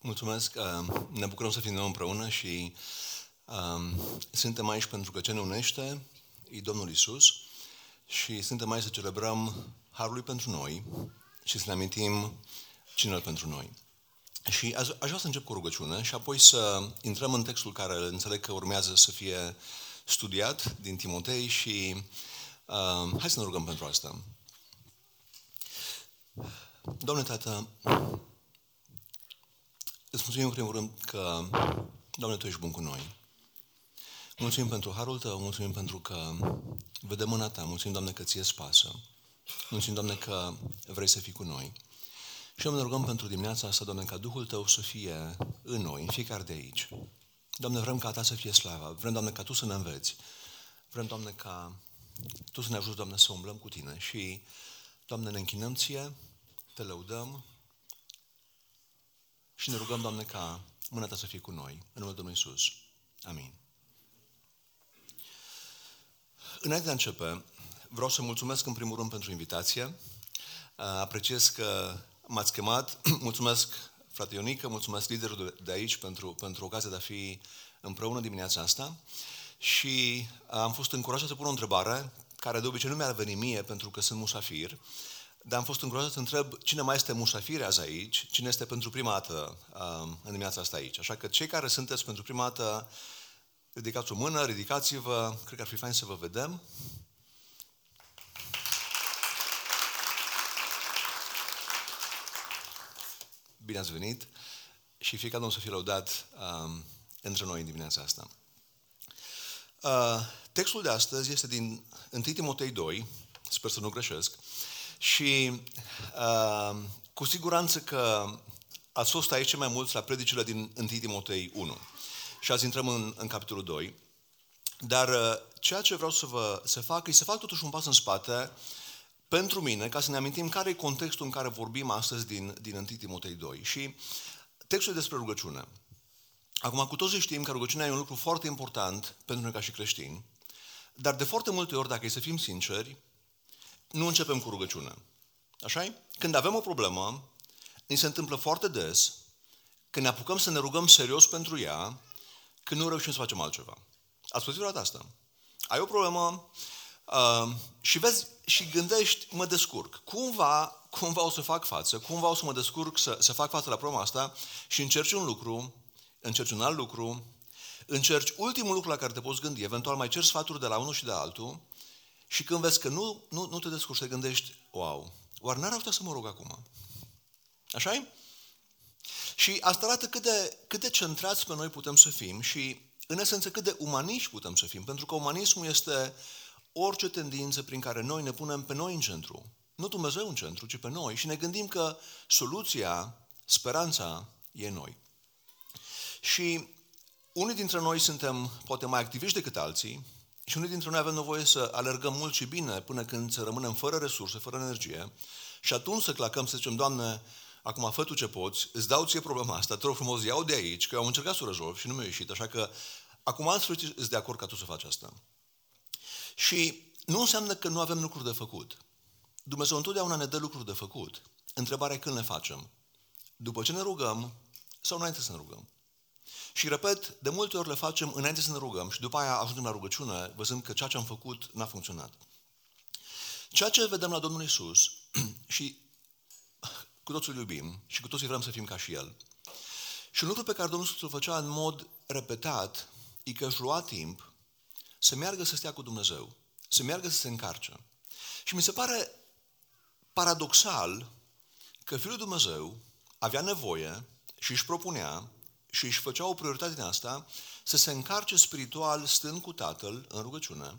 Mulțumesc, uh, ne bucurăm să fim nou împreună și um, suntem aici pentru că ce ne unește e Domnul Isus și suntem aici să celebrăm Harul pentru noi și să ne amintim cine pentru noi. Și aș, aș vrea să încep cu rugăciune și apoi să intrăm în textul care înțeleg că urmează să fie studiat din Timotei și uh, hai să ne rugăm pentru asta. Doamne Tată, îți mulțumim în primul rând că, Doamne, Tu ești bun cu noi. Mulțumim pentru harul Tău, mulțumim pentru că vedem mâna Ta, mulțumim, Doamne, că Ție spasă. Mulțumim, Doamne, că vrei să fii cu noi. Și eu ne rugăm pentru dimineața asta, Doamne, ca Duhul Tău să fie în noi, în fiecare de aici. Doamne, vrem ca Ta să fie slava, vrem, Doamne, ca Tu să ne înveți. Vrem, Doamne, ca Tu să ne ajuți, Doamne, să umblăm cu Tine și, Doamne, ne închinăm Ție, Te lăudăm și ne rugăm, Doamne, ca mâna Ta să fie cu noi, în numele Domnului Iisus. Amin. Înainte de a începe, vreau să mulțumesc în primul rând pentru invitație. Apreciez că m-ați chemat. Mulțumesc, frate Ionică, mulțumesc liderul de aici pentru, pentru ocazia de a fi împreună dimineața asta. Și am fost încurajat să pun o întrebare, care de obicei nu mi-ar veni mie pentru că sunt musafir, dar am fost încurajat să întreb cine mai este musafir azi aici, cine este pentru prima dată um, în dimineața asta aici. Așa că cei care sunteți pentru prima dată, ridicați o mână, ridicați-vă, cred că ar fi fain să vă vedem. Bine ați venit și fiecare Domnul să fie lăudat um, între noi în dimineața asta. Uh, textul de astăzi este din 1 Timotei 2, sper să nu greșesc, și uh, cu siguranță că ați fost aici mai mulți la predicile din 1 Timotei 1. Și azi intrăm în, în capitolul 2. Dar uh, ceea ce vreau să, vă, să fac e să fac totuși un pas în spate pentru mine, ca să ne amintim care e contextul în care vorbim astăzi din, din 1 Timotei 2. Și textul e despre rugăciune. Acum, cu toții știm că rugăciunea e un lucru foarte important pentru noi ca și creștini, dar de foarte multe ori, dacă e să fim sinceri, nu începem cu rugăciune. așa -i? Când avem o problemă, ni se întâmplă foarte des, când ne apucăm să ne rugăm serios pentru ea, când nu reușim să facem altceva. Ați spus vreodată asta? Ai o problemă uh, și vezi și gândești, mă descurc. Cumva, cumva o să fac față, cumva o să mă descurc să, să fac față la problema asta și încerci un lucru, încerci un alt lucru, încerci ultimul lucru la care te poți gândi, eventual mai cer sfaturi de la unul și de altul și când vezi că nu, nu, nu te descurci, te gândești, wow, oare n-ar putea să mă rog acum? așa -i? Și asta arată cât de, cât de centrați pe noi putem să fim și, în esență, cât de umaniști putem să fim. Pentru că umanismul este orice tendință prin care noi ne punem pe noi în centru. Nu Dumnezeu în centru, ci pe noi. Și ne gândim că soluția, speranța, e noi. Și unii dintre noi suntem poate mai activiști decât alții, și unii dintre noi avem nevoie să alergăm mult și bine până când să rămânem fără resurse, fără energie și atunci să clacăm, să zicem, Doamne, acum fă Tu ce poți, îți dau ție problema asta, te rog frumos, iau de aici, că eu am încercat să o rezolv și nu mi-a ieșit, așa că acum în sfârșit îți de acord ca Tu să faci asta. Și nu înseamnă că nu avem lucruri de făcut. Dumnezeu întotdeauna ne dă lucruri de făcut. Întrebarea e când le facem. După ce ne rugăm sau înainte să ne rugăm. Și repet, de multe ori le facem înainte să ne rugăm și după aia ajungem la rugăciune, văzând că ceea ce am făcut n-a funcționat. Ceea ce vedem la Domnul Isus și cu toții îl iubim și cu toții vrem să fim ca și El. Și un lucru pe care Domnul Isus îl făcea în mod repetat e că își lua timp să meargă să stea cu Dumnezeu, să meargă să se încarce. Și mi se pare paradoxal că Fiul Dumnezeu avea nevoie și își propunea și își făcea o prioritate din asta să se încarce spiritual stând cu Tatăl în rugăciune.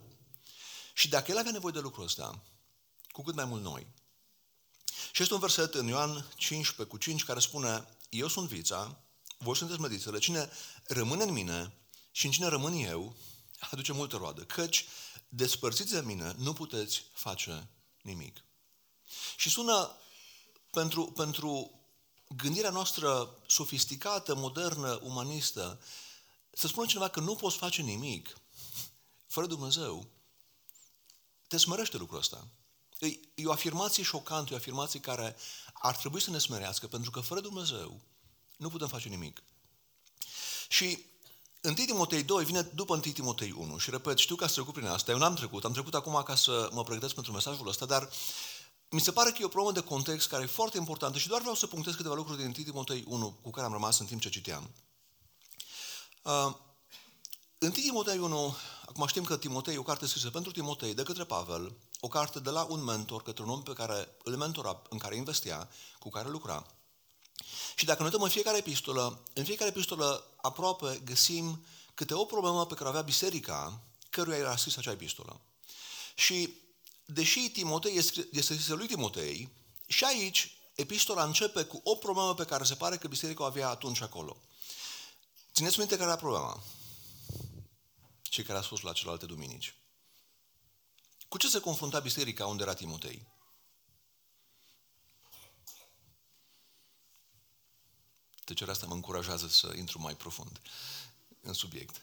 Și dacă el avea nevoie de lucrul ăsta, cu cât mai mult noi. Și este un verset în Ioan 15 cu 5 care spune Eu sunt vița, voi sunteți mădițele, cine rămâne în mine și în cine rămân eu, aduce multă roadă, căci despărțiți de mine nu puteți face nimic. Și sună pentru, pentru gândirea noastră sofisticată, modernă, umanistă, să spună cineva că nu poți face nimic fără Dumnezeu, te smerește lucrul ăsta. E, e o afirmație șocantă, e o afirmație care ar trebui să ne smerească, pentru că fără Dumnezeu nu putem face nimic. Și 1 Timotei 2 vine după 1 Timotei 1 și repet, știu că ați trecut prin asta, eu n-am trecut, am trecut acum ca să mă pregătesc pentru mesajul ăsta, dar mi se pare că e o problemă de context care e foarte importantă și doar vreau să punctez câteva lucruri din 1 Timotei 1 cu care am rămas în timp ce citeam. Uh, 1 Timotei 1, acum știm că Timotei e o carte scrisă pentru Timotei de către Pavel, o carte de la un mentor către un om pe care îl mentora, în care investea, cu care lucra. Și dacă ne uităm în fiecare epistolă, în fiecare epistolă aproape găsim câte o problemă pe care avea biserica, căruia era scris acea epistolă. Și deși Timotei este scrisă lui Timotei, și aici epistola începe cu o problemă pe care se pare că biserica o avea atunci acolo. Țineți minte care era problema? Cei care a spus la celelalte duminici. Cu ce se confrunta biserica unde era Timotei? Tăcerea asta mă încurajează să intru mai profund în subiect.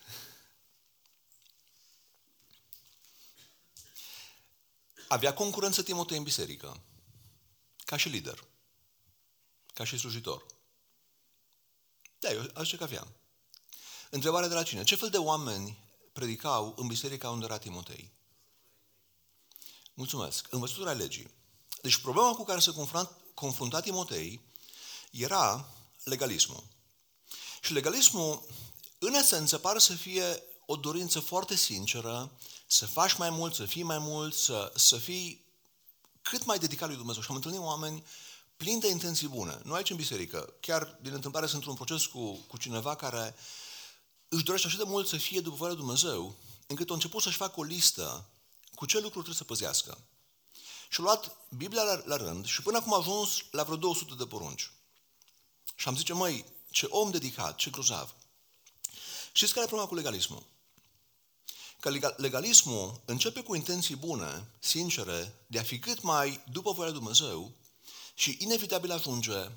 Avea concurență Timotei în biserică, ca și lider, ca și slujitor. Da, eu aș că avea. Întrebarea de la cine? Ce fel de oameni predicau în biserica unde era Timotei? Mulțumesc. Învățătura legii. Deci problema cu care se confrunta Timotei era legalismul. Și legalismul, în esență, pare să fie o dorință foarte sinceră să faci mai mult, să fii mai mult, să, să fii cât mai dedicat lui Dumnezeu. Și am întâlnit oameni plini de intenții bune. Nu aici în biserică. Chiar din întâmplare sunt într-un proces cu, cu cineva care își dorește așa de mult să fie după voia lui Dumnezeu, încât a început să-și facă o listă cu ce lucruri trebuie să păzească. Și a luat Biblia la, la rând și până acum a ajuns la vreo 200 de porunci. Și am zice, măi, ce om dedicat, ce grozav. Știți care e problema cu legalismul? Că legalismul începe cu intenții bune, sincere, de a fi cât mai după voia lui Dumnezeu și inevitabil ajunge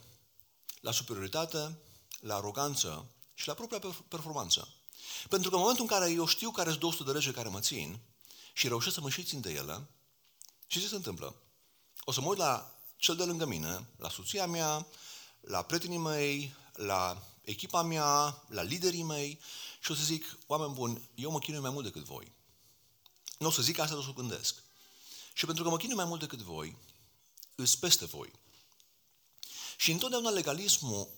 la superioritate, la aroganță și la propria performanță. Pentru că în momentul în care eu știu care sunt 200 de lege care mă țin și reușesc să mă și țin de ele, și ce se întâmplă? O să mă uit la cel de lângă mine, la soția mea, la prietenii mei, la echipa mea, la liderii mei și o să zic, oameni buni, eu mă chinui mai mult decât voi. Nu o să zic asta, o să o gândesc. Și pentru că mă chinui mai mult decât voi, îs peste voi. Și întotdeauna legalismul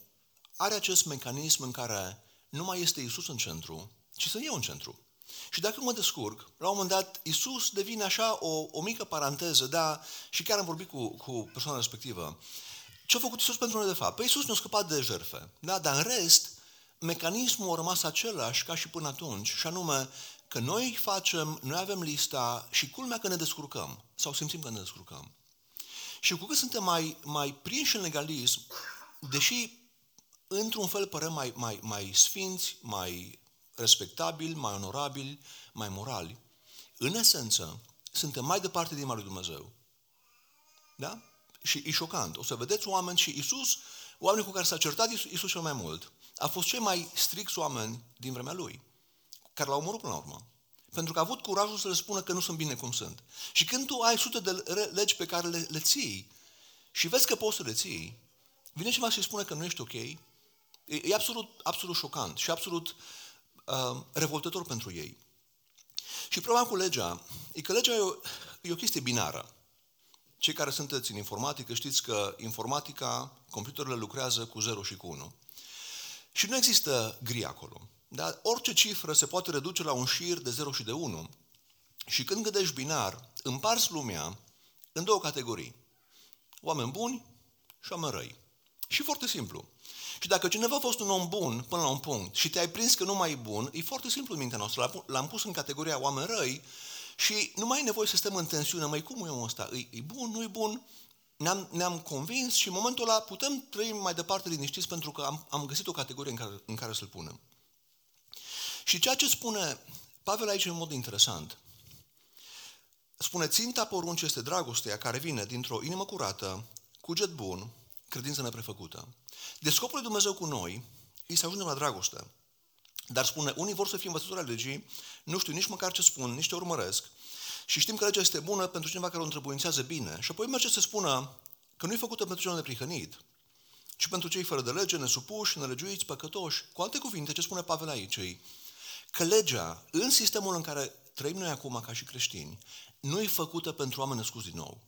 are acest mecanism în care nu mai este Isus în centru, ci sunt eu în centru. Și dacă mă descurc, la un moment dat, Isus devine așa o, o mică paranteză, da, și chiar am vorbit cu, cu persoana respectivă. Ce a făcut Isus pentru noi de fapt? Păi Isus ne-a scăpat de jertfe, da, dar în rest, mecanismul a rămas același ca și până atunci, și anume că noi facem, noi avem lista și culmea că ne descurcăm, sau simțim că ne descurcăm. Și cu cât suntem mai, mai prinși în legalism, deși într-un fel părem mai, mai, mai sfinți, mai respectabili, mai onorabili, mai morali, în esență, suntem mai departe din lui Dumnezeu. Da? Și e șocant. O să vedeți oameni și Isus, oamenii cu care s-a certat Isus cel mai mult, a fost cei mai stricți oameni din vremea lui, care l-au omorât până la urmă. Pentru că a avut curajul să le spună că nu sunt bine cum sunt. Și când tu ai sute de legi pe care le, le ții și vezi că poți să le ții, vine cineva și spune că nu ești ok, e, e absolut, absolut șocant și absolut uh, revoltător pentru ei. Și problema cu legea e că legea e o, e o chestie binară. Cei care sunteți în informatică știți că informatica, computerele lucrează cu 0 și cu 1. Și nu există gri acolo. Dar orice cifră se poate reduce la un șir de 0 și de 1. Și când gândești binar, împarți lumea în două categorii. Oameni buni și oameni răi. Și foarte simplu. Și dacă cineva a fost un om bun până la un punct și te-ai prins că nu mai e bun, e foarte simplu în mintea noastră. L-am pus în categoria oameni răi și nu mai e nevoie să stăm în tensiune. Mai cum e omul ăsta? E, e bun, nu e bun? Ne-am, ne-am convins și în momentul ăla putem trăi mai departe liniștiți pentru că am, am găsit o categorie în care, în care să-l punem. Și ceea ce spune Pavel aici în mod interesant, spune, ținta poruncii este dragostea care vine dintr-o inimă curată, cuget bun, credință neprefăcută. De scopul lui Dumnezeu cu noi, îi să ajungem la dragoste. Dar spune, unii vor să fie învățători ale legii, nu știu nici măcar ce spun, nici ce urmăresc, și știm că legea este bună pentru cineva care o întrebuințează bine. Și apoi merge să spună că nu e făcută pentru cel neprihănit, ci ci pentru cei fără de lege, nesupuși, nelegiuiți, păcătoși. Cu alte cuvinte, ce spune Pavel aici e că legea, în sistemul în care trăim noi acum ca și creștini, nu e făcută pentru oameni născuți din nou.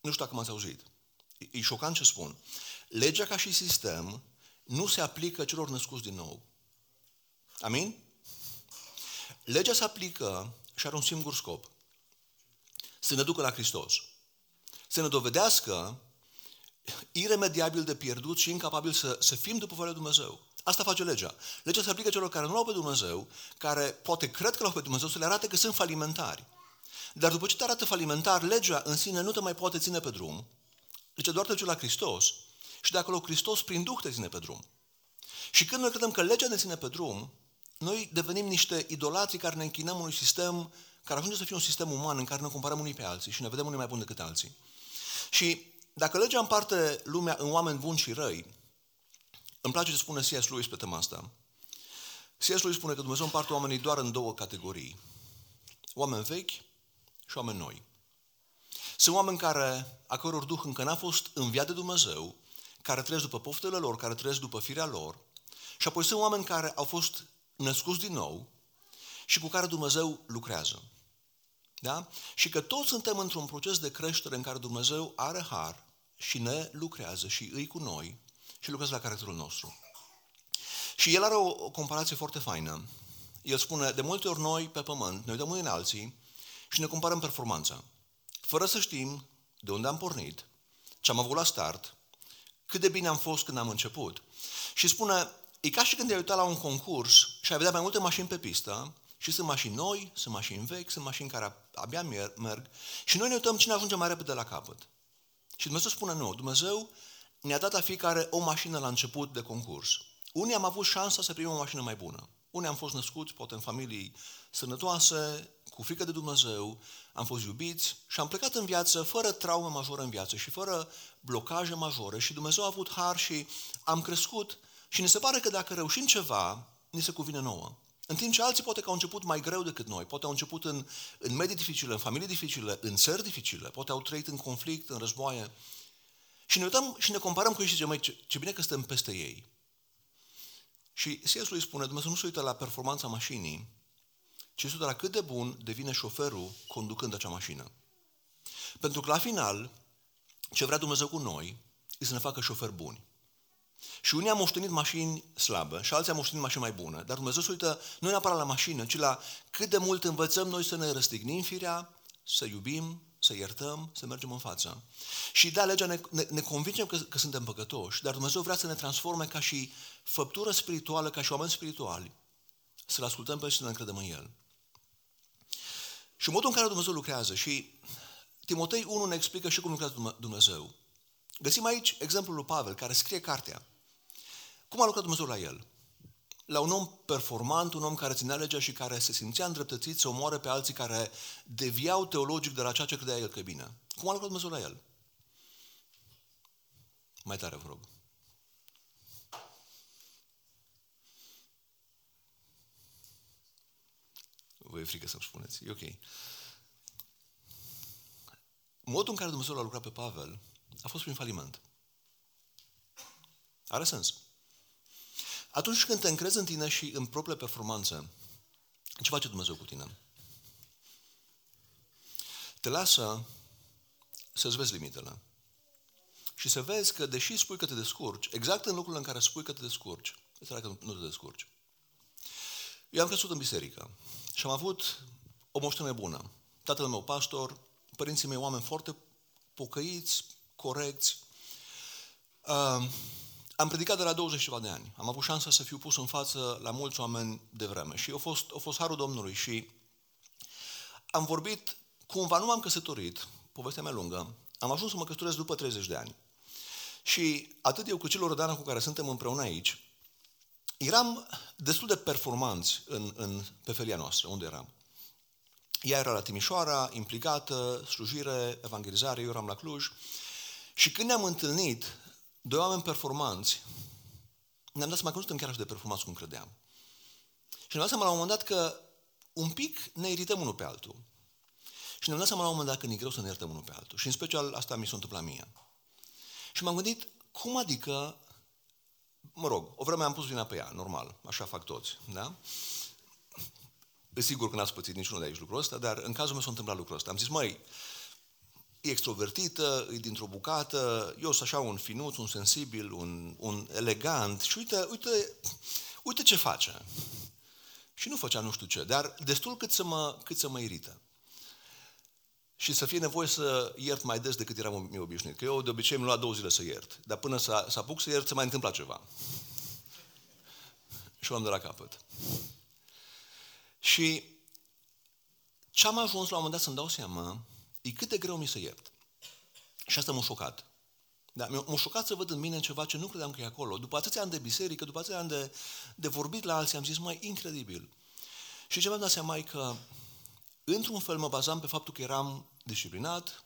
Nu știu dacă m-ați auzit. E, e șocant ce spun. Legea ca și sistem nu se aplică celor născuți din nou. Amin? Legea se aplică și are un singur scop. Să ne ducă la Hristos. Să ne dovedească iremediabil de pierdut și incapabil să, să fim după voia lui Dumnezeu. Asta face legea. Legea se aplică celor care nu au pe Dumnezeu, care poate cred că l-au pe Dumnezeu, să le arate că sunt falimentari. Dar după ce te arată falimentar, legea în sine nu te mai poate ține pe drum, deci doar te duce la Hristos și de acolo Hristos prin Duh te ține pe drum. Și când noi credem că legea ne ține pe drum, noi devenim niște idolatri care ne închinăm unui sistem care ajunge să fie un sistem uman în care ne comparăm unii pe alții și ne vedem unii mai buni decât alții. Și dacă legea împarte lumea în oameni buni și răi, îmi place ce spune C.S. Lewis pe tema asta. C.S. Lewis spune că Dumnezeu împarte oamenii doar în două categorii. Oameni vechi și oameni noi. Sunt oameni care, a căror Duh încă n-a fost înviat de Dumnezeu, care trăiesc după poftele lor, care trăiesc după firea lor, și apoi sunt oameni care au fost născuți din nou și cu care Dumnezeu lucrează. Da? Și că toți suntem într-un proces de creștere în care Dumnezeu are har și ne lucrează și îi cu noi și lucrează la caracterul nostru. Și el are o, o comparație foarte faină. El spune, de multe ori noi pe pământ ne uităm unii în alții și ne comparăm performanța. Fără să știm de unde am pornit, ce am avut la start, cât de bine am fost când am început. Și spune, e ca și când te-ai uitat la un concurs și ai vedea mai multe mașini pe pistă și sunt mașini noi, sunt mașini vechi, sunt mașini care abia merg și noi ne uităm cine ajunge mai repede la capăt. Și Dumnezeu spune nu, Dumnezeu ne-a dat la fiecare o mașină la început de concurs. Unii am avut șansa să primim o mașină mai bună. Unii am fost născuți, poate în familii sănătoase, cu frică de Dumnezeu, am fost iubiți și am plecat în viață fără traume majore în viață și fără blocaje majore și Dumnezeu a avut har și am crescut și ne se pare că dacă reușim ceva, ni se cuvine nouă. În timp ce alții poate că au început mai greu decât noi, poate au început în, în medii dificile, în familii dificile, în țări dificile, poate au trăit în conflict, în războaie. Și ne uităm și ne comparăm cu ei și zicem, ce, ce bine că suntem peste ei. Și C.S. lui spune, Dumnezeu nu se uită la performanța mașinii, ci se uită la cât de bun devine șoferul conducând acea mașină. Pentru că la final, ce vrea Dumnezeu cu noi, e să ne facă șoferi buni. Și unii am moștenit mașini slabe și alții am moștenit mașini mai bune. Dar Dumnezeu se uită nu neapărat la mașină, ci la cât de mult învățăm noi să ne răstignim firea, să iubim, să iertăm, să mergem în față. Și da, legea ne, ne, ne convingem că, că suntem păcătoși, dar Dumnezeu vrea să ne transforme ca și făptură spirituală, ca și oameni spirituali, să-L ascultăm pe și să ne încredem în El. Și modul în care Dumnezeu lucrează și Timotei 1 ne explică și cum lucrează Dumnezeu. Găsim aici exemplul lui Pavel, care scrie cartea. Cum a lucrat Dumnezeu la el? La un om performant, un om care ținea legea și care se simțea îndreptățit să omoare pe alții care deviau teologic de la ceea ce credea el că e bine. Cum a lucrat Dumnezeu la el? Mai tare, vă rog. Vă e frică să-mi spuneți. E ok. Modul în care Dumnezeu l-a lucrat pe Pavel a fost prin faliment. Are sens. Atunci când te încrezi în tine și în propriile performanțe, ce face Dumnezeu cu tine? Te lasă să-ți vezi limitele. Și să vezi că, deși spui că te descurci, exact în lucrurile în care spui că te descurci, este că nu te descurci. Eu am crescut în biserică și am avut o moștenire bună. Tatăl meu pastor, părinții mei oameni foarte pocăiți, corecți. Uh, am predicat de la 20 ceva de ani. Am avut șansa să fiu pus în față la mulți oameni de vreme și a fost, a fost harul Domnului și am vorbit, cumva nu m-am căsătorit, povestea mea lungă, am ajuns să mă căsătoresc după 30 de ani. Și atât eu cât și Loredana cu care suntem împreună aici, eram destul de performanți în, în, pe felia noastră, unde eram. Ea era la Timișoara, implicată, slujire, evangelizare, eu eram la Cluj. Și când ne-am întâlnit, doi oameni performanți, ne-am dat seama că nu suntem chiar așa de performanți cum credeam. Și ne-am dat seama la un moment dat că un pic ne irităm unul pe altul. Și ne-am dat seama la un moment dat că ne e greu să ne iertăm unul pe altul. Și în special asta mi s-a întâmplat mie. Și m-am gândit, cum adică, mă rog, o vreme am pus vina pe ea, normal, așa fac toți, da? E sigur că n-ați pățit niciunul de aici lucrul ăsta, dar în cazul meu s-a întâmplat lucrul ăsta. Am zis, măi, e extrovertită, e dintr-o bucată, eu sunt așa un finuț, un sensibil, un, un elegant și uite, uite, uite ce face. Și nu făcea nu știu ce, dar destul cât să mă, cât să mă irită. Și să fie nevoie să iert mai des decât eram eu obișnuit. Că eu de obicei mi lua două zile să iert. Dar până să, să apuc să iert, se mai întâmpla ceva. Și o am de la capăt. Și ce am ajuns la un moment dat să-mi dau seama e cât de greu mi să iert. Și asta m-a șocat. Da, m-a șocat să văd în mine ceva ce nu credeam că e acolo. După atâția ani de biserică, după atâția ani de, de vorbit la alții, am zis, mai incredibil. Și ce mi-am dat seama e că, într-un fel, mă bazam pe faptul că eram disciplinat,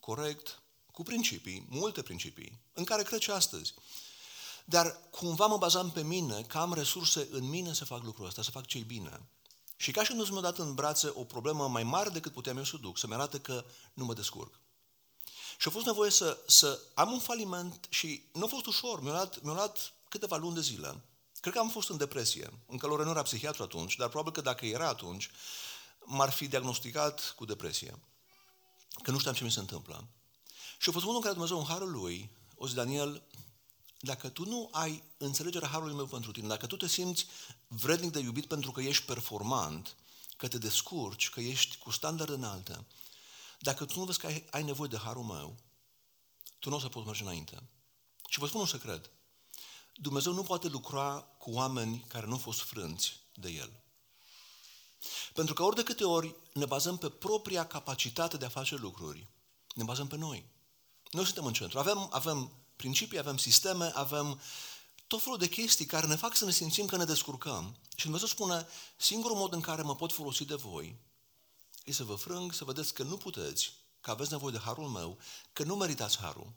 corect, cu principii, multe principii, în care cred și astăzi. Dar cumva mă bazam pe mine, că am resurse în mine să fac lucrul ăsta, să fac ce bine. Și ca și când mi-a dat în brațe o problemă mai mare decât puteam eu să duc, să-mi arate că nu mă descurc. Și a fost nevoie să, să am un faliment și nu a fost ușor, mi-a luat, mi luat câteva luni de zile. Cred că am fost în depresie. Încă Lore nu era psihiatru atunci, dar probabil că dacă era atunci, m-ar fi diagnosticat cu depresie. Că nu știam ce mi se întâmplă. Și a fost unul în care Dumnezeu, în harul lui, o zi, Daniel, dacă tu nu ai înțelegerea harului meu pentru tine, dacă tu te simți vrednic de iubit pentru că ești performant, că te descurci, că ești cu standarde înalte, dacă tu nu vezi că ai, ai nevoie de harul meu, tu nu o să poți merge înainte. Și vă spun un secret. Dumnezeu nu poate lucra cu oameni care nu au fost frânți de El. Pentru că ori de câte ori ne bazăm pe propria capacitate de a face lucruri, ne bazăm pe noi. Noi suntem în centru. Avem, avem principii, avem sisteme, avem tot felul de chestii care ne fac să ne simțim că ne descurcăm. Și Dumnezeu spune, singurul mod în care mă pot folosi de voi e să vă frâng, să vedeți că nu puteți, că aveți nevoie de harul meu, că nu meritați harul,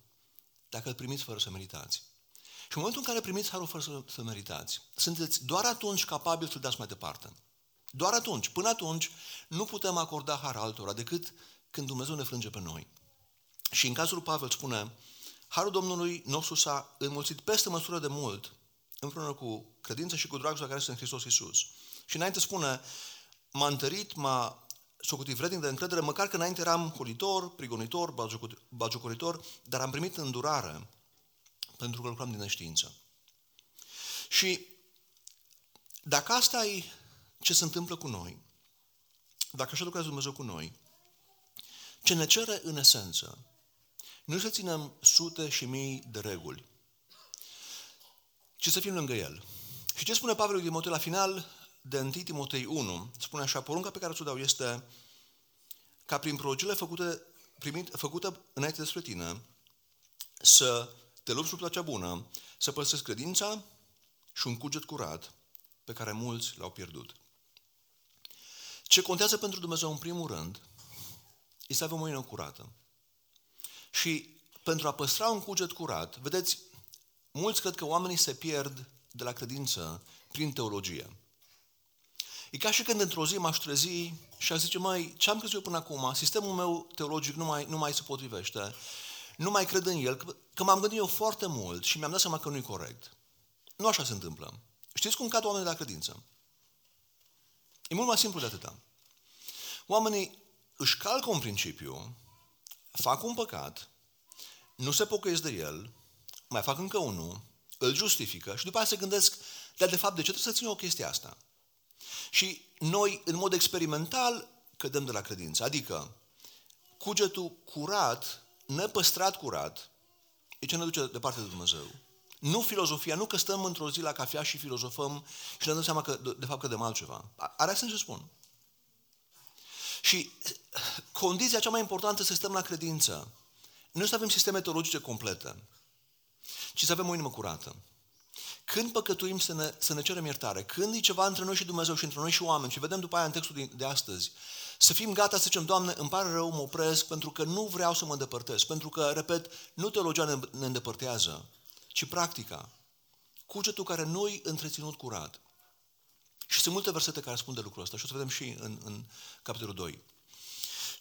dacă îl primiți fără să meritați. Și în momentul în care primiți harul fără să, să meritați, sunteți doar atunci capabili să-l dați mai departe. Doar atunci. Până atunci nu putem acorda har altora decât când Dumnezeu ne frânge pe noi. Și în cazul lui Pavel spune, Harul Domnului nostru s-a înmulțit peste măsură de mult împreună cu credința și cu dragostea care este în Hristos Iisus. Și înainte spune, m-a întărit, m-a socotit vrednic de încredere, măcar că înainte eram holitor, prigonitor, bagiocoritor, dar am primit îndurare pentru că lucram din neștiință. Și dacă asta e ce se întâmplă cu noi, dacă așa lucrează Dumnezeu cu noi, ce ne cere în esență nu să ținem sute și mii de reguli, ci să fim lângă El. Și ce spune Pavel Timotei la final de 1 Timotei 1? Spune așa, porunca pe care ți-o dau este ca prin prorocile făcute, primit, făcută înainte despre tine, să te lupți sub cea bună, să păstrezi credința și un cuget curat pe care mulți l-au pierdut. Ce contează pentru Dumnezeu în primul rând este să avem o ină curată. Și pentru a păstra un cuget curat, vedeți, mulți cred că oamenii se pierd de la credință prin teologie. E ca și când într-o zi m-aș trezi și aș zice, mai, ce am crezut eu până acum, sistemul meu teologic nu mai, nu mai se potrivește, nu mai cred în el, că, că m-am gândit eu foarte mult și mi-am dat seama că nu e corect. Nu așa se întâmplă. Știți cum cad oamenii la credință? E mult mai simplu de atâta. Oamenii își calcă un principiu, fac un păcat, nu se pocăiesc de el, mai fac încă unul, îl justifică și după aceea se gândesc, dar de fapt de ce trebuie să țin o chestie asta? Și noi, în mod experimental, cădem de la credință. Adică, cugetul curat, nepăstrat curat, e ce ne duce departe de Dumnezeu. Nu filozofia, nu că stăm într-o zi la cafea și filozofăm și ne dăm seama că, de, de fapt, cădem altceva. Are sens ce spun. Și condiția cea mai importantă să stăm la credință. Nu să avem sisteme teologice complete, ci să avem o inimă curată. Când păcătuim să ne, să ne cerem iertare, când e ceva între noi și Dumnezeu și între noi și oameni, și vedem după aia în textul de astăzi, să fim gata să zicem, Doamne, îmi pare rău, mă opresc, pentru că nu vreau să mă îndepărtez. Pentru că, repet, nu teologia ne, ne îndepărtează, ci practica. Cugetul care nu-i întreținut curat. Și sunt multe versete care spun de lucrul ăsta și o să vedem și în, în capitolul 2.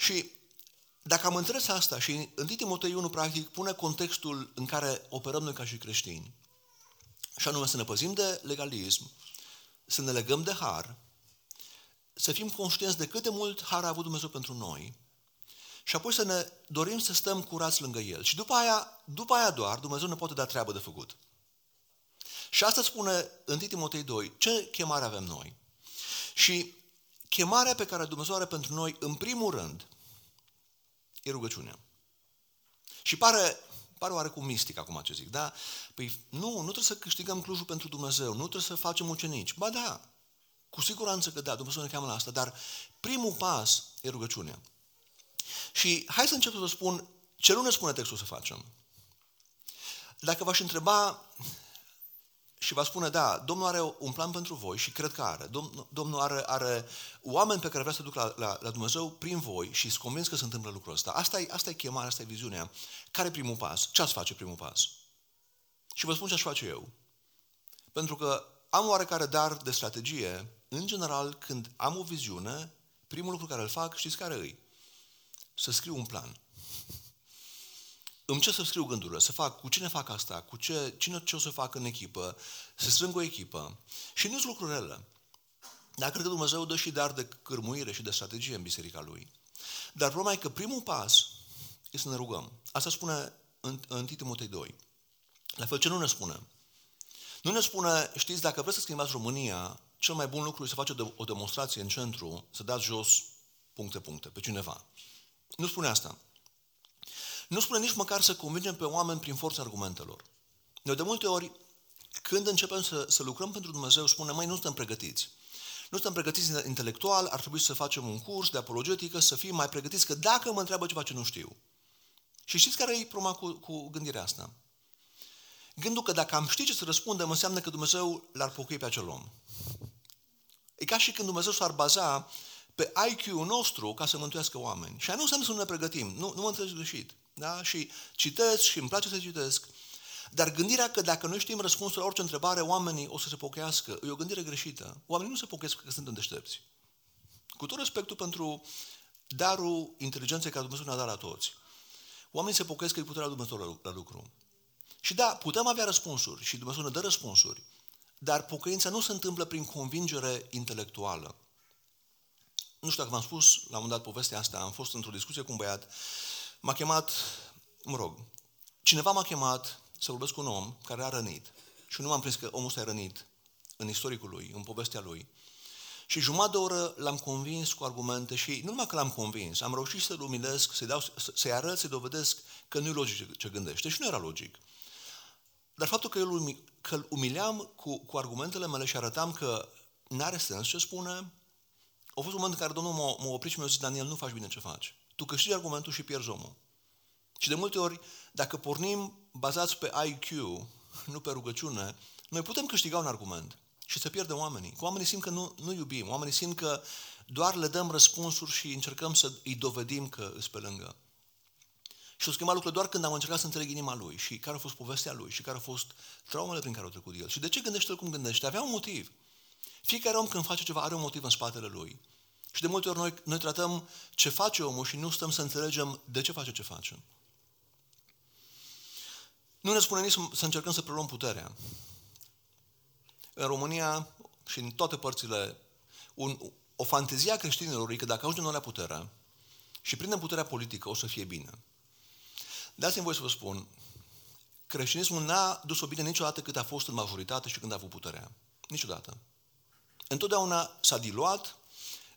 Și dacă am înțeles asta și în Timotei 1, practic, pune contextul în care operăm noi ca și creștini, și anume să ne păzim de legalism, să ne legăm de har, să fim conștienți de cât de mult har a avut Dumnezeu pentru noi și apoi să ne dorim să stăm curați lângă El. Și după aia, după aia doar, Dumnezeu ne poate da treabă de făcut. Și asta spune în Timotei 2, ce chemare avem noi? Și chemarea pe care Dumnezeu are pentru noi, în primul rând, e rugăciunea. Și pare, pare oarecum mistic acum ce zic, da? Păi nu, nu trebuie să câștigăm Clujul pentru Dumnezeu, nu trebuie să facem ucenici. Ba da, cu siguranță că da, Dumnezeu ne cheamă la asta, dar primul pas e rugăciunea. Și hai să încep să vă spun ce nu ne spune textul să facem. Dacă v-aș întreba și va spune, da, Domnul are un plan pentru voi și cred că are. Domn, Domnul are, are oameni pe care vrea să duc la, la, la Dumnezeu prin voi și sunt convins că se întâmplă lucrul ăsta. Asta e, asta e chemarea, asta e viziunea. Care e primul pas? Ce ați face primul pas? Și vă spun ce aș face eu. Pentru că am oarecare dar de strategie. În general, când am o viziune, primul lucru care îl fac, știți care îi? Să scriu un plan îmi ce să scriu gândurile, să fac, cu cine fac asta, cu ce, cine ce o să fac în echipă, să strâng o echipă. Și nu sunt lucruri rele. Dar cred că Dumnezeu dă și dar de cârmuire și de strategie în biserica Lui. Dar problema e că primul pas e să ne rugăm. Asta spune în, în Timotei 2. La fel ce nu ne spune. Nu ne spune, știți, dacă vreți să schimbați România, cel mai bun lucru e să faceți o demonstrație în centru, să dați jos puncte, puncte, pe cineva. Nu spune asta. Nu spune nici măcar să convingem pe oameni prin forța argumentelor. Noi de multe ori, când începem să, să lucrăm pentru Dumnezeu, spunem, mai nu suntem pregătiți. Nu suntem pregătiți intelectual, ar trebui să facem un curs de apologetică, să fim mai pregătiți, că dacă mă întreabă ceva ce nu știu. Și știți care e problema cu, cu gândirea asta? Gândul că dacă am ști ce să răspundem, înseamnă că Dumnezeu l-ar pocui pe acel om. E ca și când Dumnezeu s-ar baza pe IQ-ul nostru ca să mântuiască oameni. Și aia nu înseamnă să nu ne pregătim. Nu, nu mă înțelegi greșit. Da? Și citesc și îmi place să citesc. Dar gândirea că dacă noi știm răspunsul la orice întrebare, oamenii o să se pocăiască, e o gândire greșită. Oamenii nu se pocăiesc că sunt îndeștepți. Cu tot respectul pentru darul inteligenței care Dumnezeu ne-a dat la toți. Oamenii se pocăiesc că e puterea Dumnezeu la, la lucru. Și da, putem avea răspunsuri și Dumnezeu ne dă răspunsuri, dar pocăința nu se întâmplă prin convingere intelectuală. Nu știu dacă v-am spus la un moment dat povestea asta, am fost într-o discuție cu un băiat M-a chemat, mă rog, cineva m-a chemat să vorbesc cu un om care a rănit. Și nu m-am prins că omul ăsta e rănit în istoricul lui, în povestea lui. Și jumătate de oră l-am convins cu argumente și nu numai că l-am convins, am reușit să-l umilesc, să-i, dau, să-i arăt, să-i dovedesc că nu e logic ce gândește. Și nu era logic. Dar faptul că, el, că îl umileam cu, cu argumentele mele și arătam că n-are sens ce spune, a fost un moment în care Domnul m-a, m-a oprit și mi-a zis, Daniel, nu faci bine ce faci. Tu câștigi argumentul și pierzi omul. Și de multe ori, dacă pornim bazați pe IQ, nu pe rugăciune, noi putem câștiga un argument și să pierdem oamenii. Cu oamenii simt că nu, nu iubim, oamenii simt că doar le dăm răspunsuri și încercăm să îi dovedim că îți pe lângă. Și o schimba lucrurile doar când am încercat să înțeleg inima lui și care a fost povestea lui și care au fost traumele prin care au trecut el. Și de ce gândește el cum gândește? Avea un motiv. Fiecare om când face ceva are un motiv în spatele lui. Și de multe ori noi, noi tratăm ce face omul și nu stăm să înțelegem de ce face ce face. Nu ne spune nici să încercăm să preluăm puterea. În România și în toate părțile, un, o fantezie a creștinilor e că dacă ajungem noi la putere și prindem puterea politică, o să fie bine. Dați-mi voi să vă spun, creștinismul n-a dus-o bine niciodată cât a fost în majoritate și când a avut puterea. Niciodată. Întotdeauna s-a diluat,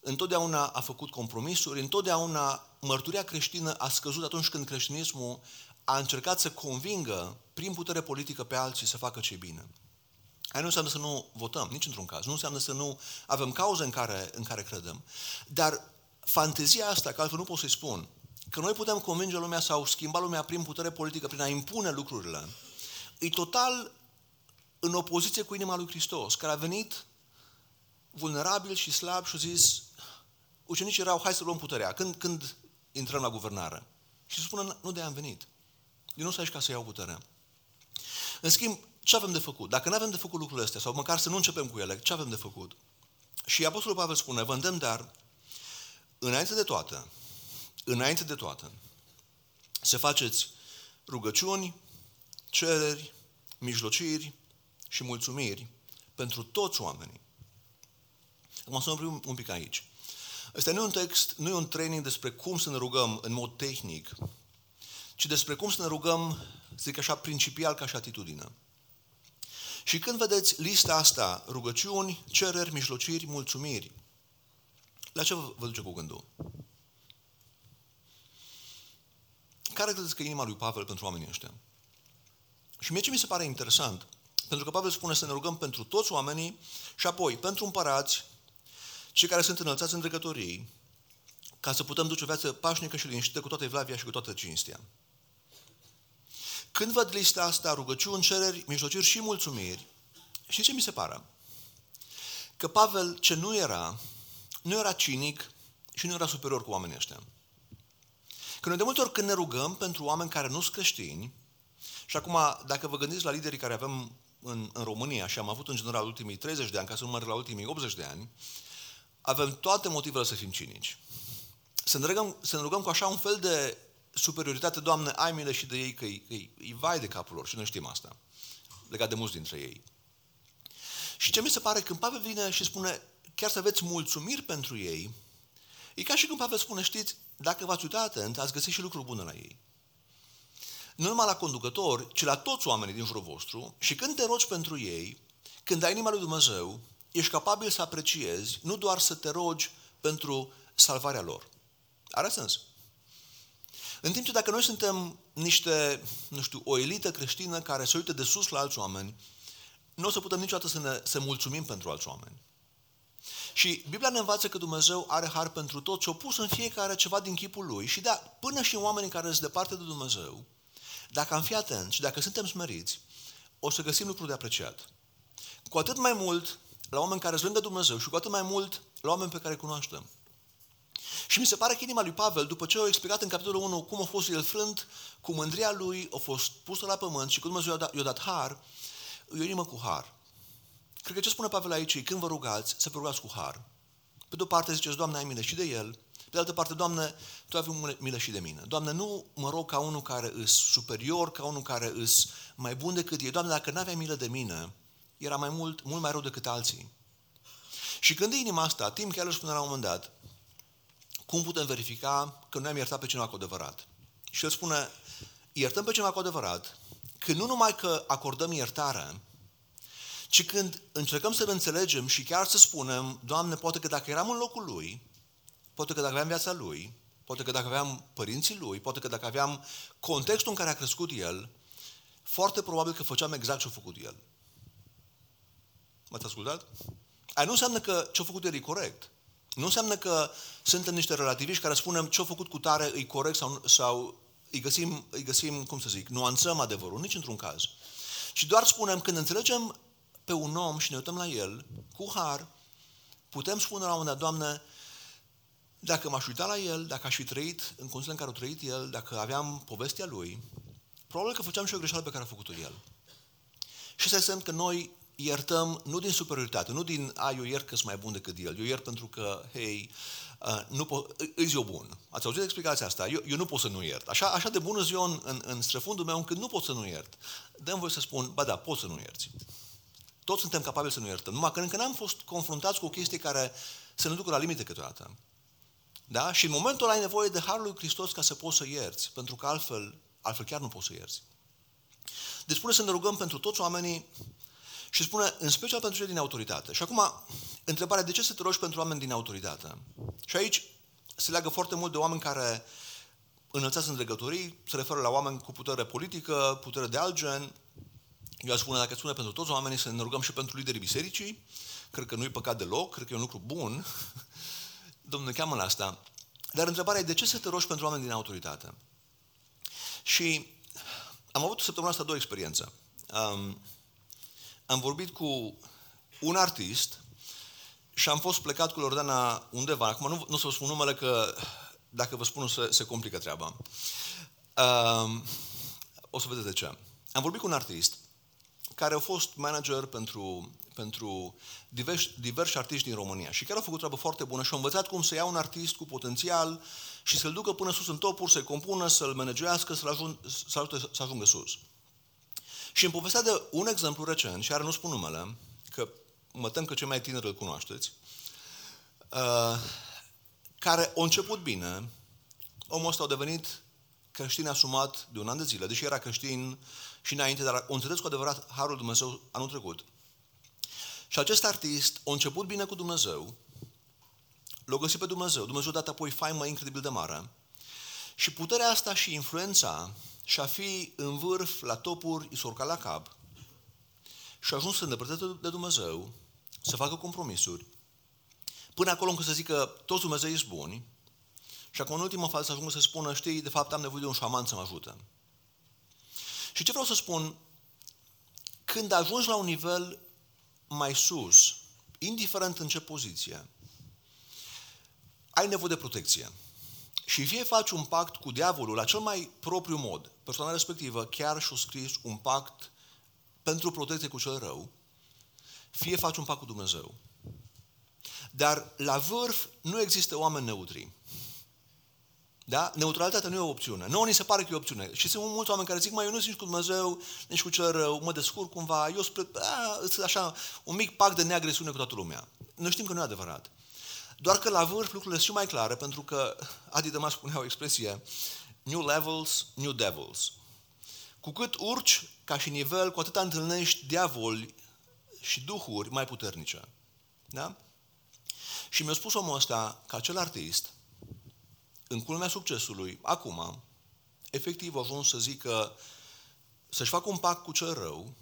întotdeauna a făcut compromisuri, întotdeauna mărturia creștină a scăzut atunci când creștinismul a încercat să convingă prin putere politică pe alții să facă ce bine. Aia nu înseamnă să nu votăm, nici într-un caz. Nu înseamnă să nu avem cauze în care, în care credem. Dar fantezia asta, că altfel nu pot să-i spun, că noi putem convinge lumea sau schimba lumea prin putere politică, prin a impune lucrurile, e total în opoziție cu inima lui Hristos, care a venit vulnerabil și slab și a zis, ucenicii erau, hai să luăm puterea. Când, când intrăm la guvernare? Și se spune, nu de am venit. Eu nu sunt aici ca să iau puterea. În schimb, ce avem de făcut? Dacă nu avem de făcut lucrurile astea, sau măcar să nu începem cu ele, ce avem de făcut? Și Apostolul Pavel spune, vă îndemn, dar, înainte de toate, înainte de toate, să faceți rugăciuni, cereri, mijlociri și mulțumiri pentru toți oamenii. Acum să oprim un pic aici. Este nu e un text, nu e un training despre cum să ne rugăm în mod tehnic, ci despre cum să ne rugăm, zic așa, principial ca și atitudine. Și când vedeți lista asta, rugăciuni, cereri, mijlociri, mulțumiri, la ce vă duce cu gândul? Care credeți că e inima lui Pavel pentru oamenii ăștia? Și mie ce mi se pare interesant, pentru că Pavel spune să ne rugăm pentru toți oamenii și apoi pentru împărați, cei care sunt înălțați în dregătorii, ca să putem duce o viață pașnică și liniștită cu toată evlavia și cu toată cinstea. Când văd lista asta, rugăciuni, cereri, mijlociri și mulțumiri, și ce mi se pare? Că Pavel, ce nu era, nu era cinic și nu era superior cu oamenii ăștia. Că noi de multe ori când ne rugăm pentru oameni care nu sunt creștini, și acum, dacă vă gândiți la liderii care avem în, în România și am avut în general ultimii 30 de ani, ca să nu mă la ultimii 80 de ani, avem toate motivele să fim cinici. Să ne, rugăm, să ne rugăm cu așa un fel de superioritate, Doamne, ai milă și de ei, că e, e vai de capul lor și noi știm asta, legat de mulți dintre ei. Și ce mi se pare, când Pavel vine și spune, chiar să aveți mulțumiri pentru ei, e ca și când Pavel spune, știți, dacă v-ați uitat atent, ați găsit și lucruri bune la ei. Nu numai la conducători, ci la toți oamenii din jurul vostru și când te rogi pentru ei, când ai inima lui Dumnezeu, ești capabil să apreciezi, nu doar să te rogi pentru salvarea lor. Are sens. În timp ce dacă noi suntem niște, nu știu, o elită creștină care se uită de sus la alți oameni, nu o să putem niciodată să ne să mulțumim pentru alți oameni. Și Biblia ne învață că Dumnezeu are har pentru toți și a pus în fiecare ceva din chipul lui și da, până și în oamenii care sunt departe de Dumnezeu, dacă am fi atenți și dacă suntem smeriți, o să găsim lucruri de apreciat. Cu atât mai mult la oameni care sunt lângă Dumnezeu și cu atât mai mult la oameni pe care îi cunoaștem. Și mi se pare că inima lui Pavel, după ce a explicat în capitolul 1 cum a fost el frânt, cu mândria lui a fost pusă la pământ și cum Dumnezeu i-a dat, i-a dat har, e o inimă cu har. Cred că ce spune Pavel aici e când vă rugați, să vă rugați cu har. Pe de o parte ziceți, Doamne, ai milă și de el. Pe de altă parte, Doamne, Tu ai milă și de mine. Doamne, nu mă rog ca unul care îs superior, ca unul care îs mai bun decât ei. Doamne, dacă n-aveai milă de mine, era mai mult, mult mai rău decât alții. Și când e inima asta, Tim Keller spune la un moment dat, cum putem verifica că noi am iertat pe cineva cu adevărat? Și el spune, iertăm pe cineva cu adevărat, că nu numai că acordăm iertare, ci când încercăm să-L înțelegem și chiar să spunem, Doamne, poate că dacă eram în locul Lui, poate că dacă aveam viața Lui, poate că dacă aveam părinții Lui, poate că dacă aveam contextul în care a crescut El, foarte probabil că făceam exact ce a făcut El. M-ați ascultat? Aia nu înseamnă că ce a făcut El e corect. Nu înseamnă că suntem niște relativiști care spunem ce a făcut cu tare e corect sau, sau îi, găsim, îi găsim, cum să zic, nuanțăm adevărul, nici într-un caz. Și doar spunem, când înțelegem pe un om și ne uităm la el, cu har, putem spune la un moment dat, Doamne, dacă m-aș uita la el, dacă aș fi trăit în condițiile în care a trăit el, dacă aveam povestea lui, probabil că făceam și o greșeală pe care a făcut-o el. Și să semn că noi iertăm nu din superioritate, nu din, a, eu iert că sunt mai bun decât el, eu iert pentru că, hei, uh, nu pot, îți eu bun. Ați auzit explicația asta? Eu, eu nu pot să nu iert. Așa, așa de bun îți eu în, în, în străfundul meu încât nu pot să nu iert. Dăm voi să spun, ba da, pot să nu ierți. Toți suntem capabili să nu iertăm. Numai că încă n-am fost confruntați cu o chestie care să ne ducă la limite câteodată. Da? Și în momentul ăla ai nevoie de Harul lui Hristos ca să poți să ierți, pentru că altfel, altfel chiar nu poți să ierți. Deci spune să ne rugăm pentru toți oamenii și spune în special pentru cei din autoritate. Și acum, întrebarea, de ce să te rogi pentru oameni din autoritate? Și aici se leagă foarte mult de oameni care înălțați în legătorii, se referă la oameni cu putere politică, putere de alt gen, eu aș spune, dacă spune pentru toți oamenii, să ne rugăm și pentru liderii bisericii, cred că nu e păcat deloc, cred că e un lucru bun. Domnul cheamă la asta. Dar întrebarea e, de ce să te rogi pentru oameni din autoritate? Și am avut săptămâna asta două experiențe. Um, am vorbit cu un artist și am fost plecat cu Lordana undeva. Acum nu, nu o să vă spun numele că dacă vă spun se, se complică treaba. Um, o să vedeți de ce. Am vorbit cu un artist care a fost manager pentru, pentru diversi, diversi artiști din România și chiar a făcut treabă foarte bună și a învățat cum să ia un artist cu potențial și să-l ducă până sus în topuri, să-l compună, să-l managească, să-l ajung, să ajute să ajungă sus. Și îmi povestea de un exemplu recent, și are nu spun numele, că mă tem că cei mai tineri îl cunoașteți, uh, care a început bine, omul ăsta a devenit creștin asumat de un an de zile, deși era creștin și înainte, dar o înțeles cu adevărat Harul Dumnezeu anul trecut. Și acest artist a început bine cu Dumnezeu, l-a găsit pe Dumnezeu, Dumnezeu a dat apoi faimă incredibil de mare și puterea asta și influența și a fi în vârf, la topuri, îi s la cap și a ajuns să îndepărteze de Dumnezeu, să facă compromisuri, până acolo încât să zică toți Dumnezeu sunt buni și acum în ultima fază să ajungă să spună, știi, de fapt am nevoie de un șaman să mă ajute. Și ce vreau să spun, când ajungi la un nivel mai sus, indiferent în ce poziție, ai nevoie de protecție. Și fie faci un pact cu diavolul la cel mai propriu mod, persoana respectivă chiar și-a scris un pact pentru protecție cu cel rău, fie faci un pact cu Dumnezeu. Dar la vârf nu există oameni neutri. Da? Neutralitatea nu e o opțiune. Nu ni se pare că e o opțiune. Și sunt mulți oameni care zic, mai eu nu sunt cu Dumnezeu, nici cu cel rău, mă descurc cumva, eu sunt așa un mic pact de neagresiune cu toată lumea. Noi știm că nu e adevărat. Doar că la vârf lucrurile sunt și mai clare, pentru că Adi Damas spunea o expresie, new levels, new devils. Cu cât urci ca și nivel, cu atât întâlnești diavoli și duhuri mai puternice. Da? Și mi-a spus omul ăsta că acel artist, în culmea succesului, acum, efectiv a ajuns să zică să-și facă un pact cu cel rău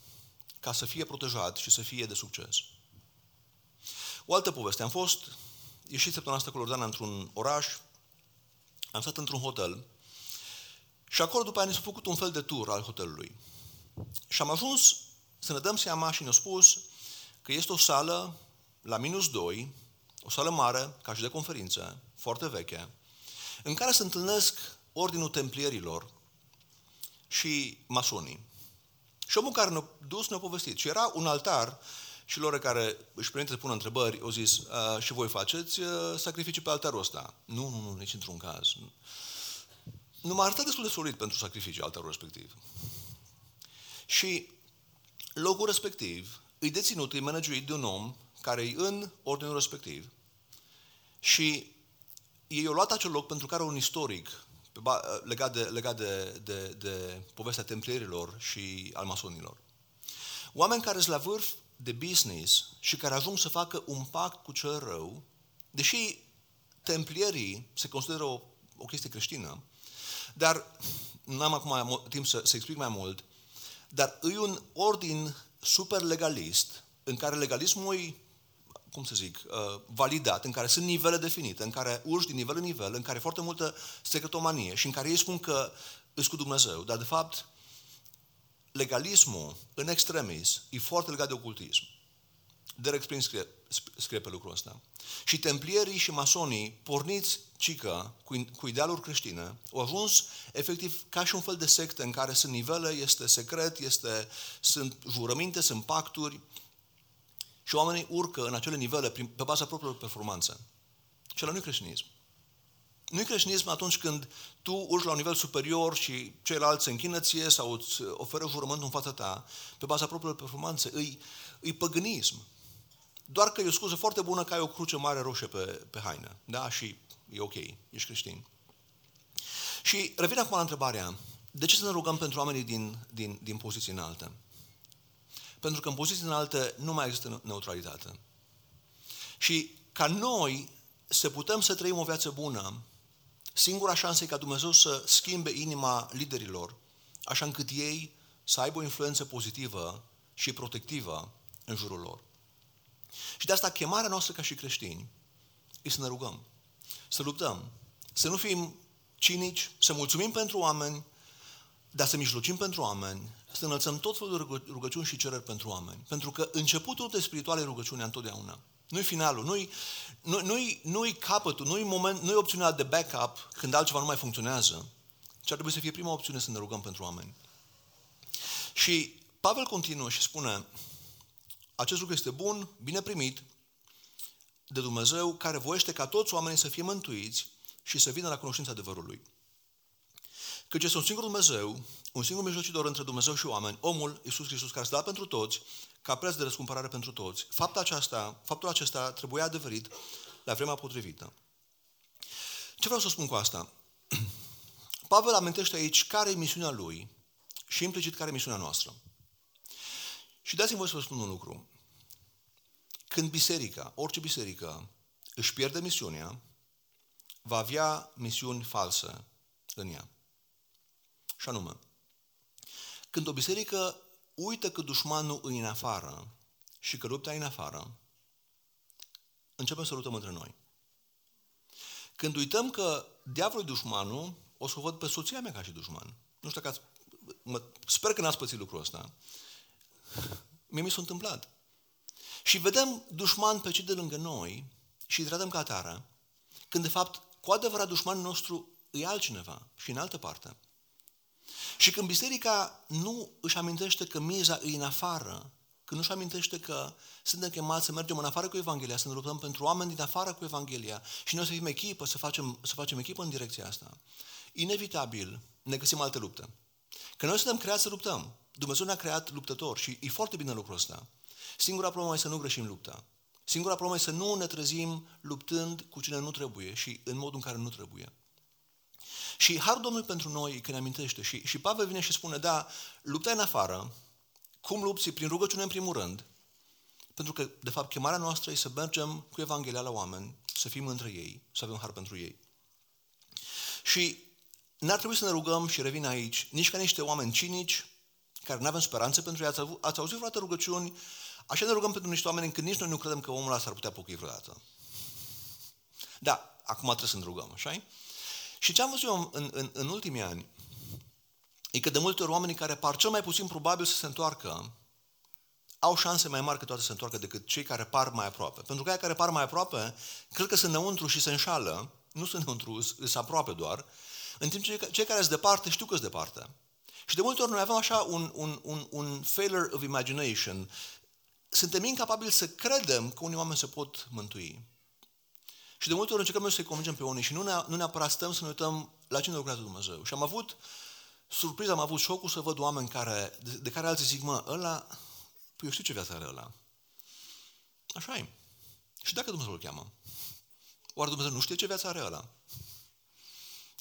ca să fie protejat și să fie de succes. O altă poveste. Am fost ieșit săptămâna asta cu Lordana într-un oraș, am stat într-un hotel și acolo după aia ne-s făcut un fel de tur al hotelului. Și am ajuns să ne dăm seama și ne-au spus că este o sală la minus 2, o sală mare, ca și de conferință, foarte veche, în care se întâlnesc Ordinul Templierilor și masonii. Și omul care ne-a dus ne-a povestit. Și era un altar și lor care își permite să pună întrebări, au zis, și voi faceți sacrificii pe altarul ăsta? Nu, nu, nu, nici într-un caz. Nu m-a arătat destul de solid pentru sacrificii altarul respectiv. Și locul respectiv îi deținut, îi managuit de un om care e în ordinul respectiv și ei au luat acel loc pentru că are un istoric legat de, legat de, de, de povestea templierilor și al masonilor. Oameni care sunt la vârf de business și care ajung să facă un pact cu cel rău, deși templierii se consideră o, o chestie creștină, dar nu am acum timp să, să explic mai mult, dar e un ordin super legalist, în care legalismul e, cum să zic, uh, validat, în care sunt nivele definite, în care urci din nivel în nivel, în care e foarte multă secretomanie și în care ei spun că îți cu Dumnezeu, dar de fapt legalismul, în extremis, e foarte legat de ocultism. Derek Spring scrie, scrie pe lucrul ăsta. Și templierii și masonii, porniți cică cu, cu idealuri creștine, au ajuns efectiv ca și un fel de sectă în care sunt nivele, este secret, este, sunt jurăminte, sunt pacturi și oamenii urcă în acele nivele prin, pe baza propriilor performanțe. Și ăla nu creștinism. Nu e creștinism atunci când tu urci la un nivel superior și ceilalți se închină ție sau îți oferă jurământul în fața ta pe baza propriilor performanțe. Îi, îi păgânism. Doar că e o scuză foarte bună că ai o cruce mare roșie pe, pe haină. Da? Și e ok, ești creștin. Și revin acum la întrebarea, de ce să ne rugăm pentru oamenii din, din, din poziții înalte? Pentru că în poziții înalte nu mai există neutralitate. Și ca noi să putem să trăim o viață bună, singura șansă e ca Dumnezeu să schimbe inima liderilor, așa încât ei să aibă o influență pozitivă și protectivă în jurul lor. Și de asta chemarea noastră ca și creștini e să ne rugăm, să luptăm, să nu fim cinici, să mulțumim pentru oameni, dar să mijlocim pentru oameni, să înălțăm tot felul de rugăciuni și cereri pentru oameni. Pentru că începutul de spirituale rugăciune întotdeauna. Nu-i finalul, nu-i, nu, nu-i, nu-i capătul, nu-i, moment, nu-i opțiunea de backup când altceva nu mai funcționează, ci ar trebui să fie prima opțiune să ne rugăm pentru oameni. Și Pavel continuă și spune, acest lucru este bun, bine primit de Dumnezeu, care voiește ca toți oamenii să fie mântuiți și să vină la cunoștința adevărului. Căci este un singur Dumnezeu, un singur mijlocitor între Dumnezeu și oameni, omul, Iisus Hristos, care s-a dat pentru toți, ca preț de răscumpărare pentru toți. Faptul acesta, faptul acesta trebuia adeverit la vremea potrivită. Ce vreau să spun cu asta? Pavel amintește aici care e misiunea lui și implicit care e misiunea noastră. Și dați-mi voi să vă spun un lucru. Când biserica, orice biserică, își pierde misiunea, va avea misiuni false în ea. Și anume, când o biserică uită că dușmanul îi în afară și că lupta e în afară, începem să luptăm între noi. Când uităm că diavolul e dușmanul, o să o văd pe soția mea ca și dușman. Nu știu dacă ați, mă, sper că n-ați pățit lucrul ăsta. Mie mi s-a întâmplat. Și vedem dușman pe cei de lângă noi și îi tratăm ca atară, când de fapt cu adevărat dușmanul nostru e altcineva și în altă parte. Și când biserica nu își amintește că miza e în afară, când nu își amintește că suntem chemați să mergem în afară cu Evanghelia, să ne luptăm pentru oameni din afară cu Evanghelia și noi să fim echipă, să facem, să facem echipă în direcția asta, inevitabil ne găsim alte lupte. Că noi suntem creați să luptăm. Dumnezeu ne-a creat luptători și e foarte bine lucrul ăsta. Singura problemă e să nu greșim lupta. Singura problemă e să nu ne trezim luptând cu cine nu trebuie și în modul în care nu trebuie. Și Harul Domnului pentru noi când ne amintește și, și Pavel vine și spune, da, lupta în afară, cum lupți? Prin rugăciune în primul rând, pentru că, de fapt, chemarea noastră e să mergem cu Evanghelia la oameni, să fim între ei, să avem har pentru ei. Și n-ar trebui să ne rugăm, și revin aici, nici ca niște oameni cinici, care nu avem speranțe pentru ei. Ați, ați auzit vreodată rugăciuni? Așa ne rugăm pentru niște oameni când nici noi nu credem că omul ăla s-ar putea pocăi vreodată. Da, acum trebuie să ne rugăm, așa Și ce am văzut eu în, în, în ultimii ani, e că de multe ori oamenii care par cel mai puțin probabil să se întoarcă, au șanse mai mari că toate să se întoarcă decât cei care par mai aproape. Pentru că cei care par mai aproape, cred că sunt înăuntru și se înșală, nu sunt înăuntru, sunt aproape doar, în timp ce cei care sunt departe știu că sunt departe. Și de multe ori noi avem așa un, un, un, un failure of imagination. Suntem incapabili să credem că unii oameni se pot mântui. Și de multe ori încercăm să-i convingem pe unii și nu, ne, nu neapărat stăm să ne uităm la cine lucrează Dumnezeu. Și am avut surpriză, am avut șocul să văd oameni care, de, de care alții zic, mă, ăla, păi eu știu ce viață are ăla. Așa e. Și dacă Dumnezeu îl cheamă? Oare Dumnezeu nu știe ce viață are ăla?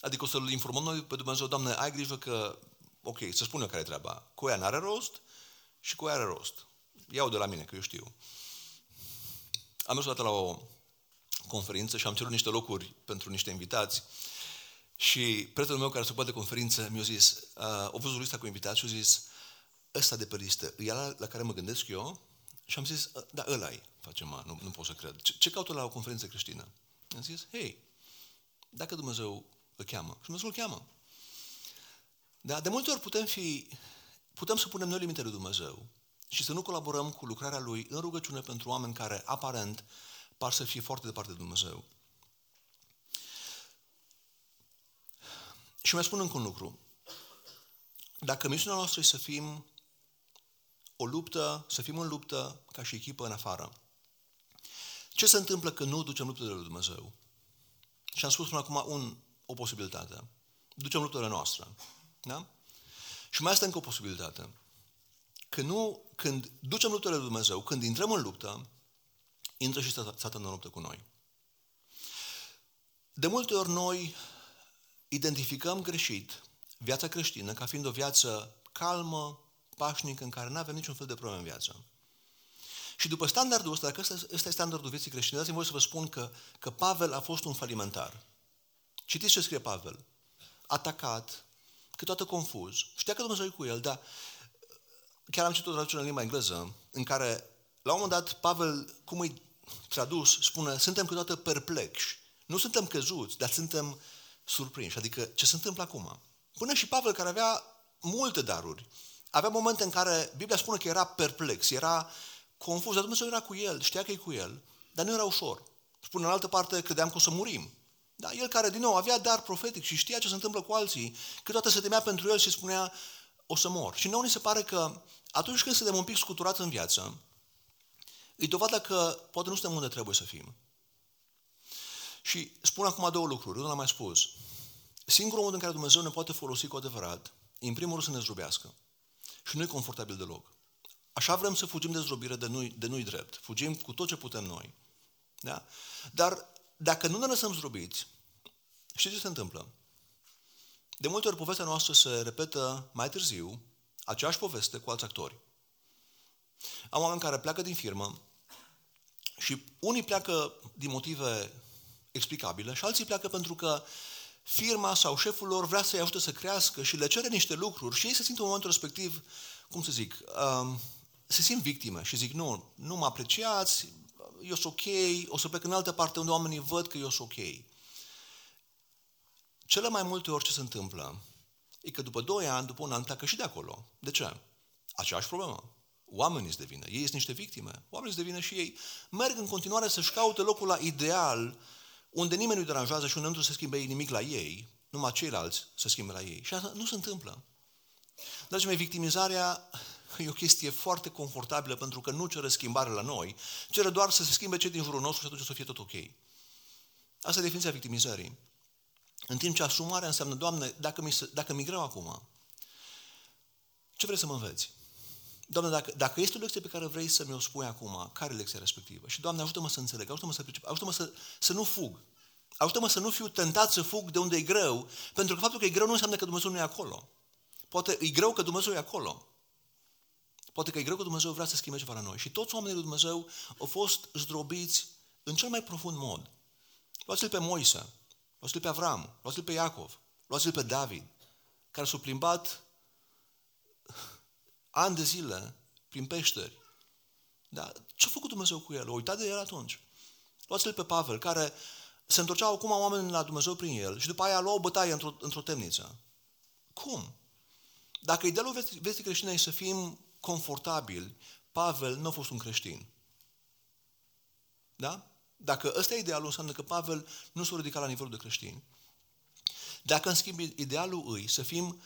Adică o să-L informăm noi pe Dumnezeu, Doamne, ai grijă că, ok, să spun eu care e treaba. Cu ea n-are rost și cu ea are rost. Iau de la mine, că eu știu. Am mers o dată la o conferință și am cerut niște locuri pentru niște invitați și prietenul meu care se ocupă de conferință mi-a zis, uh, o văzut lista cu invitați și a zis, ăsta de pe listă, e la, la care mă gândesc eu? Și am zis, ă, da, ăla e, face mă, nu, nu pot să cred. Ce, ce caută la o conferință creștină? Am zis, hei, dacă Dumnezeu îl cheamă, și Dumnezeu îl cheamă. Dar de multe ori putem fi, putem să punem noi limite lui Dumnezeu și să nu colaborăm cu lucrarea Lui în rugăciune pentru oameni care, aparent, par să fie foarte departe de Dumnezeu. Și mai spun încă un lucru. Dacă misiunea noastră e să fim o luptă, să fim în luptă ca și echipă în afară, ce se întâmplă când nu ducem luptele lui Dumnezeu? Și am spus până acum un, o posibilitate. Ducem luptele noastre. Da? Și mai este încă o posibilitate. Când, nu, când ducem luptele lui Dumnezeu, când intrăm în luptă, intră și Satan în luptă cu noi. De multe ori noi identificăm greșit viața creștină ca fiind o viață calmă, pașnică, în care nu avem niciun fel de problemă în viață. Și după standardul ăsta, dacă ăsta, ăsta e standardul vieții creștine, dați-mi voi să vă spun că, că Pavel a fost un falimentar. Citiți ce scrie Pavel. Atacat, câteodată confuz. Știa că Dumnezeu e cu el, dar chiar am citit o traducere în limba engleză, în care, la un moment dat, Pavel, cum îi tradus, spune, suntem câteodată perplexi. Nu suntem căzuți, dar suntem surprinși. Adică, ce se întâmplă acum? Până și Pavel, care avea multe daruri, avea momente în care Biblia spune că era perplex, era confuz, dar Dumnezeu era cu el, știa că e cu el, dar nu era ușor. Spune în altă parte, credeam că o să murim. Da, el care, din nou, avea dar profetic și știa ce se întâmplă cu alții, câteodată se temea pentru el și spunea, o să mor. Și nouă ni se pare că atunci când suntem un pic scuturați în viață, e dovada că poate nu suntem unde trebuie să fim. Și spun acum două lucruri, unul l-am mai spus. Singurul mod în care Dumnezeu ne poate folosi cu adevărat, e în primul rând să ne zdrobească. Și nu e confortabil deloc. Așa vrem să fugim de zdrobire de nu de nu drept. Fugim cu tot ce putem noi. Da? Dar dacă nu ne lăsăm zdrobiți, știți ce se întâmplă? De multe ori povestea noastră se repetă mai târziu, aceeași poveste cu alți actori. Am oameni care pleacă din firmă și unii pleacă din motive explicabile și alții pleacă pentru că firma sau șeful lor vrea să-i ajute să crească și le cere niște lucruri și ei se simt în momentul respectiv, cum să zic, um, se simt victime și zic, nu, nu mă apreciați, eu sunt ok, o să plec în altă parte unde oamenii văd că eu sunt ok. Cele mai multe ori ce se întâmplă e că după 2 ani, după un an, pleacă și de acolo. De ce? Aceeași problemă. Oamenii îți devină. Ei sunt niște victime. Oamenii îți devină și ei. Merg în continuare să-și caute locul la ideal unde nimeni nu-i deranjează și unde nu se schimbe nimic la ei, numai ceilalți să schimbe la ei. Și asta nu se întâmplă. Dragii mei, victimizarea e o chestie foarte confortabilă pentru că nu cere schimbare la noi, cere doar să se schimbe cei din jurul nostru și atunci să fie tot ok. Asta e definiția victimizării. În timp ce asumarea înseamnă, Doamne, dacă mi, dacă mi greu acum, ce vrei să mă înveți? Doamne, dacă, dacă este o lecție pe care vrei să mi-o spui acum, care e lecția respectivă? Și, Doamne, ajută-mă să înțeleg, ajută-mă să pricep, ajută-mă să, să nu fug. Ajută-mă să nu fiu tentat să fug de unde e greu, pentru că faptul că e greu nu înseamnă că Dumnezeu nu e acolo. Poate e greu că Dumnezeu e acolo. Poate că e greu că Dumnezeu vrea să schimbe ceva la noi. Și toți oamenii lui Dumnezeu au fost zdrobiți în cel mai profund mod. Luați-l pe Moise, luați-l pe Avram, luați-l pe Iacov, luați-l pe David, care s-au plimbat ani de zile prin peșteri. Da? Ce-a făcut Dumnezeu cu el? A uitat de el atunci. Luați-l pe Pavel, care se întorceau acum oameni la Dumnezeu prin el și după aia luau o bătaie într-o, într temniță. Cum? Dacă idealul vestii, vestii creștine e să fim confortabili, Pavel nu a fost un creștin. Da? Dacă ăsta e idealul, înseamnă că Pavel nu s-a ridicat la nivelul de creștin. Dacă, în schimb, idealul îi să fim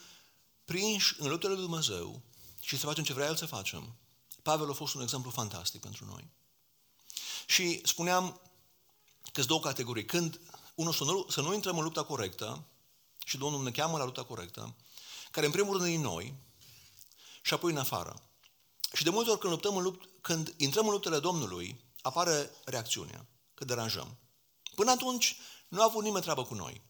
prinși în luptele lui Dumnezeu și să facem ce vrea El să facem, Pavel a fost un exemplu fantastic pentru noi. Și spuneam că sunt două categorii. Când, unul, să nu, să nu intrăm în lupta corectă, și Domnul ne cheamă la lupta corectă, care în primul rând e în noi și apoi în afară. Și de multe ori când, luptăm în lupt, când intrăm în luptele Domnului, apare reacțiunea, că deranjăm. Până atunci nu a avut nimeni treabă cu noi.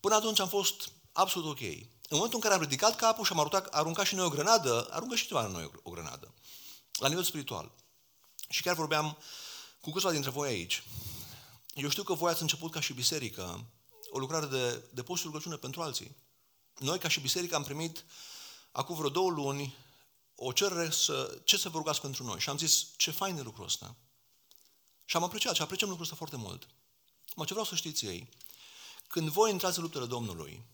Până atunci am fost absolut ok. În momentul în care am ridicat capul și am aruncat, aruncat și noi o grenadă, aruncă și ceva în noi o grenadă. La nivel spiritual. Și chiar vorbeam cu câțiva dintre voi aici. Eu știu că voi ați început ca și biserică o lucrare de, de post și rugăciune pentru alții. Noi, ca și biserică, am primit acum vreo două luni o cerere să, ce să vă rugați pentru noi. Și am zis, ce fain e lucrul ăsta. Și am apreciat și apreciem lucrul ăsta foarte mult. Mă, ce vreau să știți ei, când voi intrați în luptele Domnului,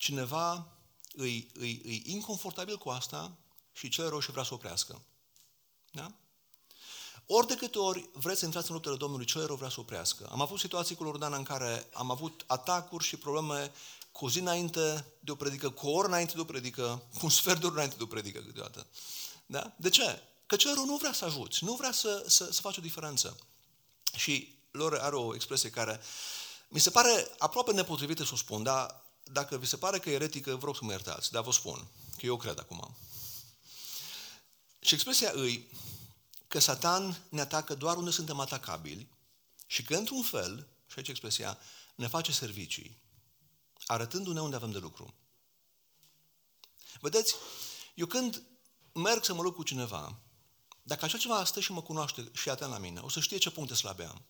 cineva îi, îi, îi inconfortabil cu asta și cel rău și vrea să oprească. Da? Ori de câte ori vreți să intrați în luptele Domnului, cel rău vrea să oprească. Am avut situații cu Lordana în care am avut atacuri și probleme cu o zi înainte de o predică, cu o oră înainte de o predică, cu un sfert de oră înainte de o predică câteodată. Da? De ce? Că cerul nu vrea să ajuți, nu vrea să, să, să faci o diferență. Și lor are o expresie care mi se pare aproape nepotrivită să o spun, dar dacă vi se pare că e eretică, vreau să mă iertați, dar vă spun, că eu cred acum. Și expresia îi că Satan ne atacă doar unde suntem atacabili și că, într-un fel, și aici expresia, ne face servicii arătându-ne unde avem de lucru. Vedeți, eu când merg să mă lupt cu cineva, dacă așa ceva stă și mă cunoaște și atent la mine, o să știe ce puncte slabe am.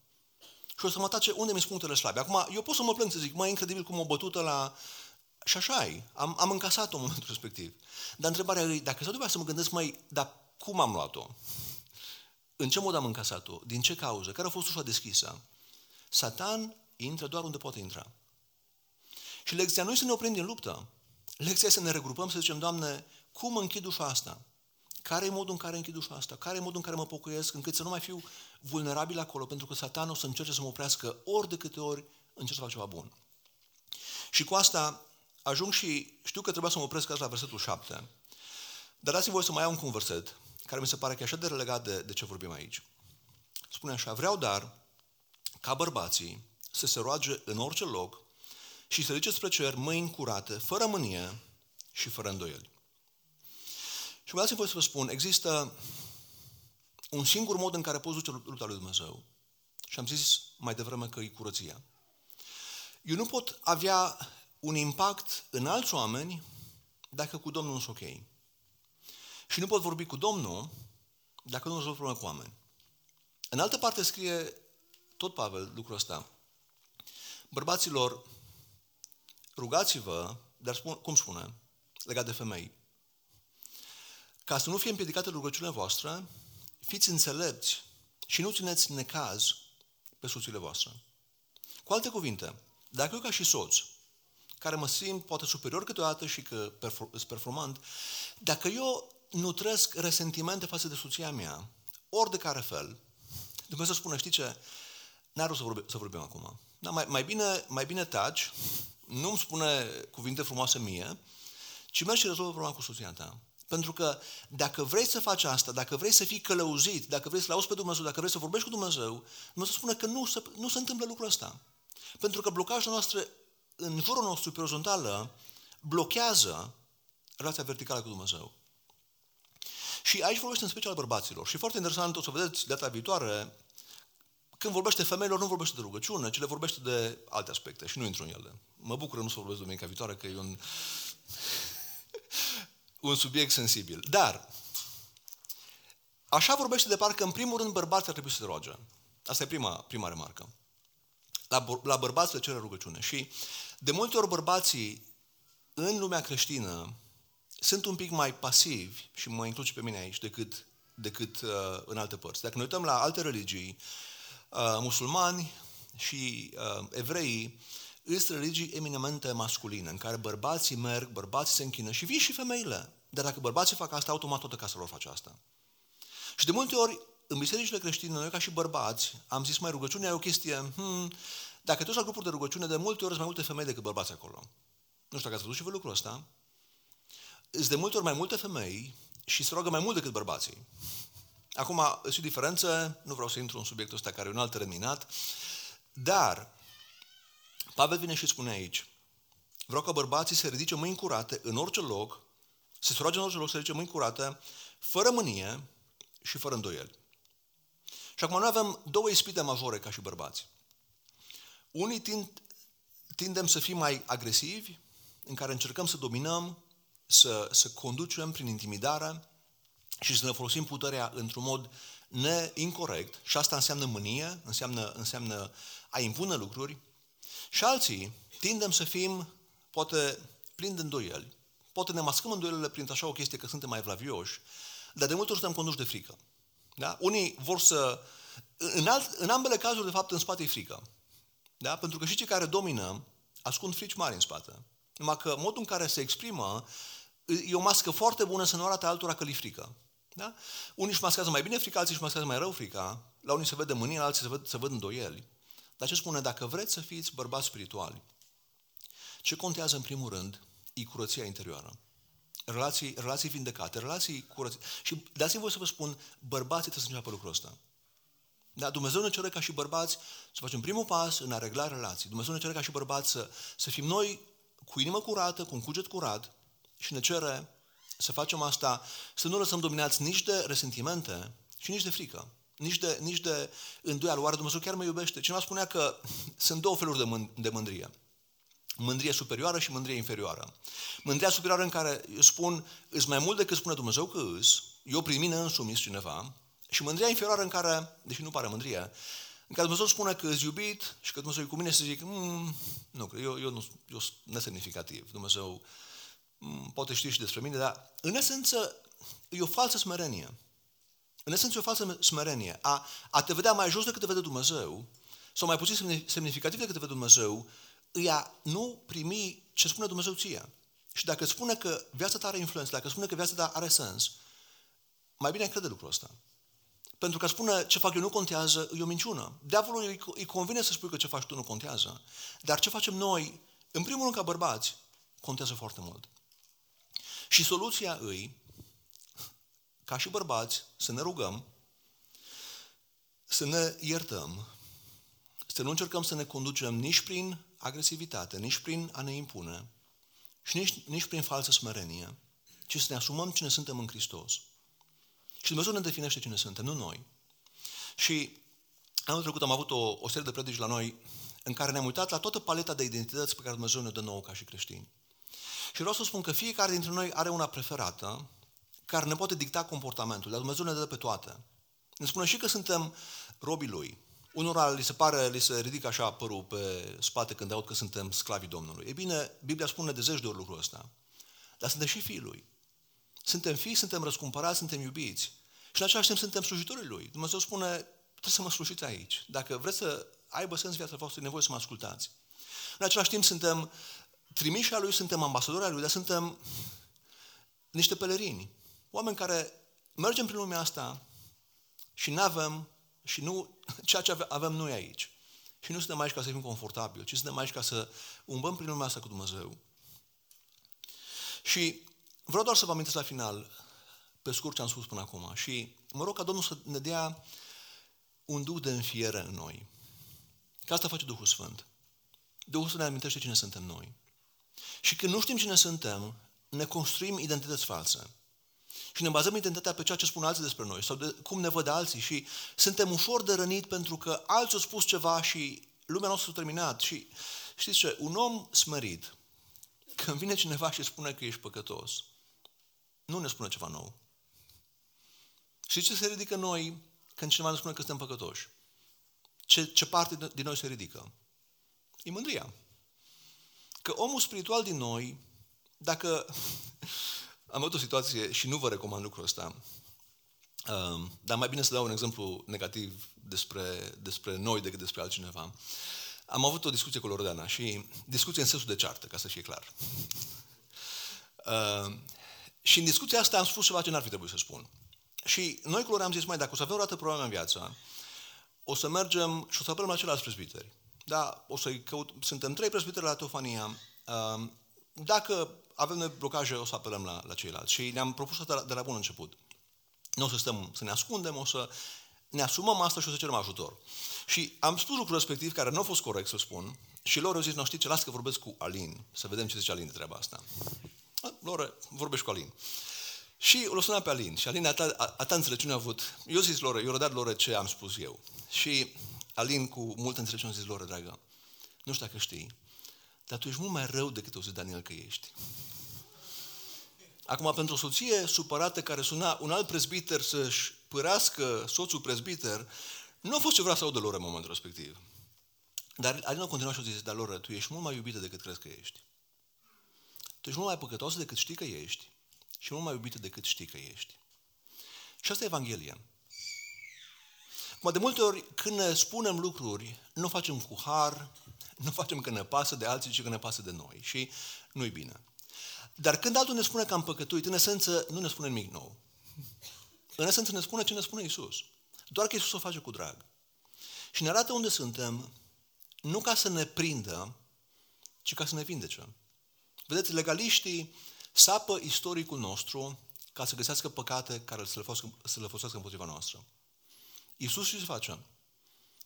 Și o să mă tace unde mi sunt punctele slabe. Acum, eu pot să mă plâng să zic, mai incredibil cum o bătută la... Și așa e. Am, am încasat-o în momentul respectiv. Dar întrebarea e, dacă să să mă gândesc, mai, dar cum am luat-o? În ce mod am încasat-o? Din ce cauză? Care a fost ușa deschisă? Satan intră doar unde poate intra. Și lecția nu e să ne oprim din luptă. Lecția e să ne regrupăm, să zicem, Doamne, cum închid ușa asta? Care e modul în care închid ușa asta? Care e modul în care mă pocăiesc încât să nu mai fiu vulnerabil acolo? Pentru că satan o să încerce să mă oprească ori de câte ori încerc să fac ceva bun. Și cu asta ajung și știu că trebuia să mă opresc azi la versetul 7. Dar dați-mi voi să mai iau un verset care mi se pare că e așa de relegat de, de ce vorbim aici. spune așa, vreau dar ca bărbații să se roage în orice loc și să ridice spre cer mâini curate, fără mânie și fără îndoieli. Și vreau să vă să vă spun, există un singur mod în care poți duce lupta lui Dumnezeu. Și am zis mai devreme că e curăția. Eu nu pot avea un impact în alți oameni dacă cu Domnul nu sunt ok. Și nu pot vorbi cu Domnul dacă nu rezolv probleme cu oameni. În altă parte scrie tot Pavel lucrul ăsta. Bărbaților, rugați-vă, dar spun, cum spune, legat de femei, ca să nu fie împiedicată rugăciunea voastră, fiți înțelepți și nu țineți necaz pe soțiile voastre. Cu alte cuvinte, dacă eu ca și soț, care mă simt poate superior câteodată și că sunt performant, dacă eu nutresc resentimente față de soția mea, ori de care fel, Dumnezeu spune, știi ce, n-ar rost să, vorbe, să vorbim acum. Da, mai, mai, bine, mai bine taci, nu-mi spune cuvinte frumoase mie, ci mergi și rezolvă problema cu soția ta. Pentru că dacă vrei să faci asta, dacă vrei să fii călăuzit, dacă vrei să-L auzi pe Dumnezeu, dacă vrei să vorbești cu Dumnezeu, Dumnezeu spune că nu se, nu se întâmplă lucrul ăsta. Pentru că blocajul noastră în jurul nostru pe orizontală blochează relația verticală cu Dumnezeu. Și aici vorbește în special bărbaților. Și foarte interesant, o să vedeți data viitoare, când vorbește femeilor, nu vorbește de rugăciune, ci le vorbește de alte aspecte și nu intru în ele. Mă bucur că nu să vorbesc duminica viitoare, că e un, un subiect sensibil. Dar, așa vorbește de parcă, în primul rând, bărbații ar trebui să se roage. Asta e prima, prima remarcă. La, la bărbați le cere rugăciune. Și de multe ori bărbații în lumea creștină sunt un pic mai pasivi, și mă includ și pe mine aici, decât, decât uh, în alte părți. Dacă ne uităm la alte religii, uh, musulmani și uh, evreii, sunt religii eminamente masculine, în care bărbații merg, bărbații se închină și vin și femeile. Dar dacă bărbații fac asta, automat toată casa lor face asta. Și de multe ori, în bisericile creștine, noi ca și bărbați, am zis mai rugăciunea e o chestie, hmm, dacă tu la grupuri de rugăciune, de multe ori sunt mai multe femei decât bărbați acolo. Nu știu dacă ați văzut și voi lucrul ăsta. Sunt de multe ori mai multe femei și se roagă mai mult decât bărbații. Acum, sunt o diferență, nu vreau să intru în subiectul ăsta care e un alt terminat, dar Pavel vine și spune aici, vreau ca bărbații să ridice mâini curate în orice loc, să se roage în orice loc, să ridice mâini curate, fără mânie și fără îndoieli. Și acum noi avem două ispite majore ca și bărbați. Unii tind, tindem să fim mai agresivi, în care încercăm să dominăm, să, să conducem prin intimidare și să ne folosim puterea într-un mod neincorrect. Și asta înseamnă mânie, înseamnă, înseamnă a impune lucruri. Și alții tindem să fim, poate, plini de îndoieli. Poate ne mascăm îndoielile prin așa o chestie că suntem mai vlavioși, dar de multe ori suntem conduși de frică. Da? Unii vor să... În, alt, în ambele cazuri, de fapt, în spate e frică. Da? Pentru că și cei care domină ascund frici mari în spate. Numai că modul în care se exprimă e o mască foarte bună să nu arate altora că li frică. Da? Unii își maschează mai bine frica, alții își maschează mai rău frica. La unii se vede mânie, la alții se văd, se văd îndoieli. Dar ce spune? Dacă vreți să fiți bărbați spirituali, ce contează în primul rând e curăția interioară. Relații, relații vindecate, relații curățite. Și dați-mi voi să vă spun, bărbații trebuie să înceapă lucrul ăsta. Da? Dumnezeu ne cere ca și bărbați să facem primul pas în a regla relații. Dumnezeu ne cere ca și bărbați să, să fim noi cu inimă curată, cu un cuget curat și ne cere să facem asta, să nu lăsăm dominați nici de resentimente și nici de frică, nici de, nici de îndoială. Oare Dumnezeu chiar mă iubește? Cineva spunea că sunt două feluri de, mân- de mândrie. Mândrie superioară și mândrie inferioară. Mândria superioară în care spun, îs mai mult decât spune Dumnezeu că îs, eu prin mine însumi cineva, și mândria inferioară în care, deși nu pare mândrie, în care Dumnezeu spune că îți iubit și că Dumnezeu e cu mine să zic, mm, nu, eu, eu, nu, eu sunt nesemnificativ. Dumnezeu mm, poate ști și despre mine, dar în esență e o falsă smerenie. În esență e o falsă smerenie. A, a te vedea mai jos decât te vede Dumnezeu, sau mai puțin semnificativ decât te vede Dumnezeu, îi a nu primi ce spune Dumnezeu ție. Și dacă spune că viața ta are influență, dacă spune că viața ta are sens, mai bine crede lucrul ăsta. Pentru că spune ce fac eu nu contează, e o minciună. Diavolul îi, îi convine să spui că ce faci tu nu contează. Dar ce facem noi, în primul rând ca bărbați, contează foarte mult. Și soluția îi, ca și bărbați, să ne rugăm, să ne iertăm, să nu încercăm să ne conducem nici prin agresivitate, nici prin a ne impune și nici, nici prin falsă smerenie, ci să ne asumăm cine suntem în Hristos. Și Dumnezeu ne definește cine suntem, nu noi. Și anul trecut am avut o, o serie de predici la noi în care ne-am uitat la toată paleta de identități pe care Dumnezeu ne dă nouă ca și creștini. Și vreau să spun că fiecare dintre noi are una preferată care ne poate dicta comportamentul, dar Dumnezeu ne dă pe toate. Ne spune și că suntem robii Lui. Unora li se pare, li se ridică așa părul pe spate când aud că suntem sclavii Domnului. E bine, Biblia spune de zeci de ori lucrul ăsta. Dar suntem și fiii Lui. Suntem fii, suntem răscumpărați, suntem iubiți. Și în același timp suntem slujitorii Lui. Dumnezeu spune, trebuie să mă slujiți aici. Dacă vreți să aibă sens viața voastră, e nevoie să mă ascultați. În același timp suntem trimiși al Lui, suntem ambasadori al Lui, dar suntem niște pelerini. Oameni care mergem prin lumea asta și nu avem, și nu, ceea ce avem noi aici. Și nu suntem aici ca să fim confortabili, ci suntem aici ca să umblăm prin lumea asta cu Dumnezeu. Și vreau doar să vă amintesc la final, pe scurt ce am spus până acum. Și mă rog ca Domnul să ne dea un duh de înfiere în noi. Că asta face Duhul Sfânt. Duhul Sfânt ne amintește cine suntem noi. Și când nu știm cine suntem, ne construim identități false. Și ne bazăm identitatea pe ceea ce spun alții despre noi sau de cum ne văd alții și suntem ușor de rănit pentru că alții au spus ceva și lumea noastră s-a terminat. Și știți ce? Un om smerit, când vine cineva și spune că ești păcătos, nu ne spune ceva nou. Și ce se ridică noi când cineva ne spune că suntem păcătoși? Ce, ce parte din noi se ridică? E mândria. Că omul spiritual din noi, dacă am avut o situație și nu vă recomand lucrul ăsta, um, dar mai bine să dau un exemplu negativ despre, despre noi decât despre altcineva. Am avut o discuție cu Loredana și discuție în sensul de ceartă, ca să fie clar. Uh, și în discuția asta am spus ceva ce n-ar fi trebuit să spun. Și noi cu am zis, mai dacă o să avem o dată probleme în viață, o să mergem și o să apelăm la ceilalți presbiteri. Da, o să-i căut, suntem trei presbiteri la Teofania. Um, dacă avem blocaje, o să apelăm la, la ceilalți. Și ne-am propus asta de la bun început. Nu o să stăm să ne ascundem, o să ne asumăm asta și o să cerem ajutor. Și am spus lucrul respectiv, care nu a fost corect să spun, și lor au zis, nu știți ce, las că vorbesc cu Alin, să vedem ce zice Alin de treaba asta. Lor, vorbești cu Alin. Și l-a sunat pe Alin. Și Alin, atâta, atâta înțelepciune a avut. Eu zis lor, eu dat lor ce am spus eu. Și Alin, cu multă înțelepciune, a zis lor, dragă, nu știu dacă știi, dar tu ești mult mai rău decât o zis Daniel că ești. Acum, pentru o soție supărată care suna un alt prezbiter să-și părească soțul prezbiter, nu a fost ce vrea să audă lor în momentul respectiv. Dar Alina a continuat și a zis, dar Loră, tu ești mult mai iubită decât crezi că ești. Tu ești mult mai păcătoasă decât știi că ești și mult mai iubită decât știi că ești. Și asta e Evanghelia. Mă de multe ori, când ne spunem lucruri, nu facem cu har, nu facem că ne pasă de alții, ci că ne pasă de noi. Și nu-i bine. Dar când altul ne spune că am păcătuit, în esență nu ne spune nimic nou. În esență ne spune ce ne spune Isus. Doar că Isus o face cu drag. Și ne arată unde suntem, nu ca să ne prindă, ci ca să ne vindece. Vedeți, legaliștii sapă istoricul nostru ca să găsească păcate care să le, folosească, să le folosească împotriva noastră. Iisus ce se face?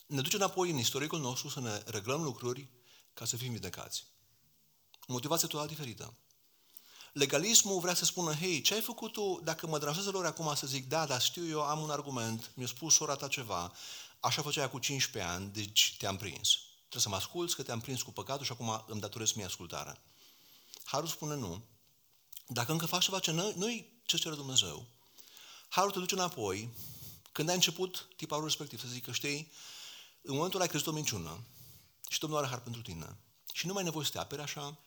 Ne duce înapoi în istoricul nostru să ne reglăm lucruri ca să fim vindecați. Motivație total diferită. Legalismul vrea să spună, hei, ce ai făcut tu dacă mă deranjează lor acum să zic, da, dar știu eu, am un argument, mi-a spus sora ta ceva, așa făcea cu 15 ani, deci te-am prins. Trebuie să mă asculți că te-am prins cu păcatul și acum îmi datorez mie ascultarea. Harul spune nu. Dacă încă faci ceva ce nu-i ce cere Dumnezeu, Harul te duce înapoi, când ai început tiparul respectiv, să zică, știi, în momentul ăla ai crezut o minciună și Domnul are har pentru tine. Și nu mai ai nevoie să te apere așa,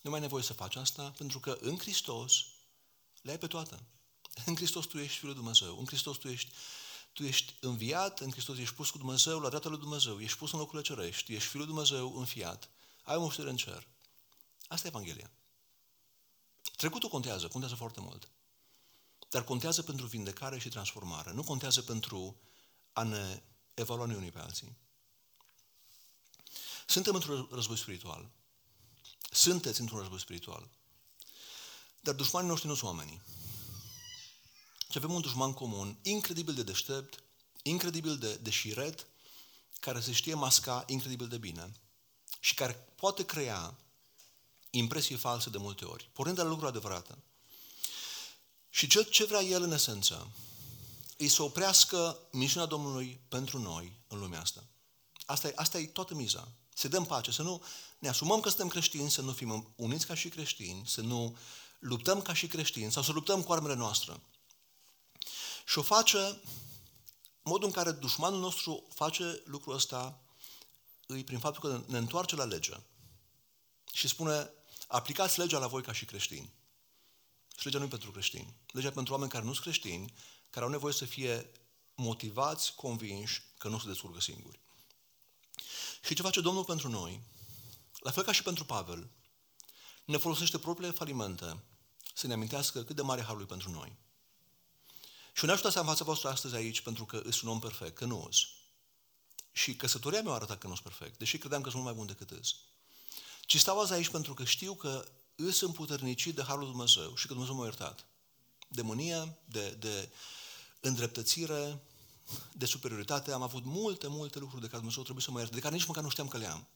nu mai ai nevoie să faci asta, pentru că în Hristos le ai pe toate. În Hristos tu ești Fiul lui Dumnezeu, în Hristos tu ești, tu ești înviat, în Hristos ești pus cu Dumnezeu, la dreapta lui Dumnezeu, ești pus în locul cerești, ești Fiul lui Dumnezeu înfiat, ai o moștenire în cer. Asta e Evanghelia. Trecutul contează, contează foarte mult. Dar contează pentru vindecare și transformare. Nu contează pentru a ne evalua unii pe alții. Suntem într-un război spiritual. Sunteți într-un război spiritual. Dar dușmanii noștri nu sunt oamenii. Și avem un dușman comun, incredibil de deștept, incredibil de, de șiret, care se știe masca incredibil de bine și care poate crea impresii false de multe ori, pornind de la lucruri adevărate. Și ce, ce vrea El în esență? Îi să oprească misiunea Domnului pentru noi în lumea asta. Asta e, asta e toată miza. Să dăm pace, să nu ne asumăm că suntem creștini, să nu fim uniți ca și creștini, să nu luptăm ca și creștini sau să luptăm cu armele noastre. Și o face, modul în care dușmanul nostru face lucrul ăsta, îi prin faptul că ne întoarce la lege și spune, aplicați legea la voi ca și creștini. Și legea nu e pentru creștini. Legea e pentru oameni care nu sunt creștini, care au nevoie să fie motivați, convinși că nu se descurcă singuri. Și ce face Domnul pentru noi? La fel ca și pentru Pavel, ne folosește propriile falimente să ne amintească cât de mare harul pentru noi. Și nu ajută să am fața voastră astăzi aici pentru că îs un om perfect, că nu îs. Și căsătoria mea arată că nu sunt perfect, deși credeam că sunt mai bun decât îs. Ci stau azi aici pentru că știu că îs împuternicit de Harul Dumnezeu și că Dumnezeu m-a iertat. De mânie, de, de îndreptățire, de superioritate. Am avut multe, multe lucruri de care Dumnezeu trebuie să mă ierte, de care nici măcar nu știam că le am.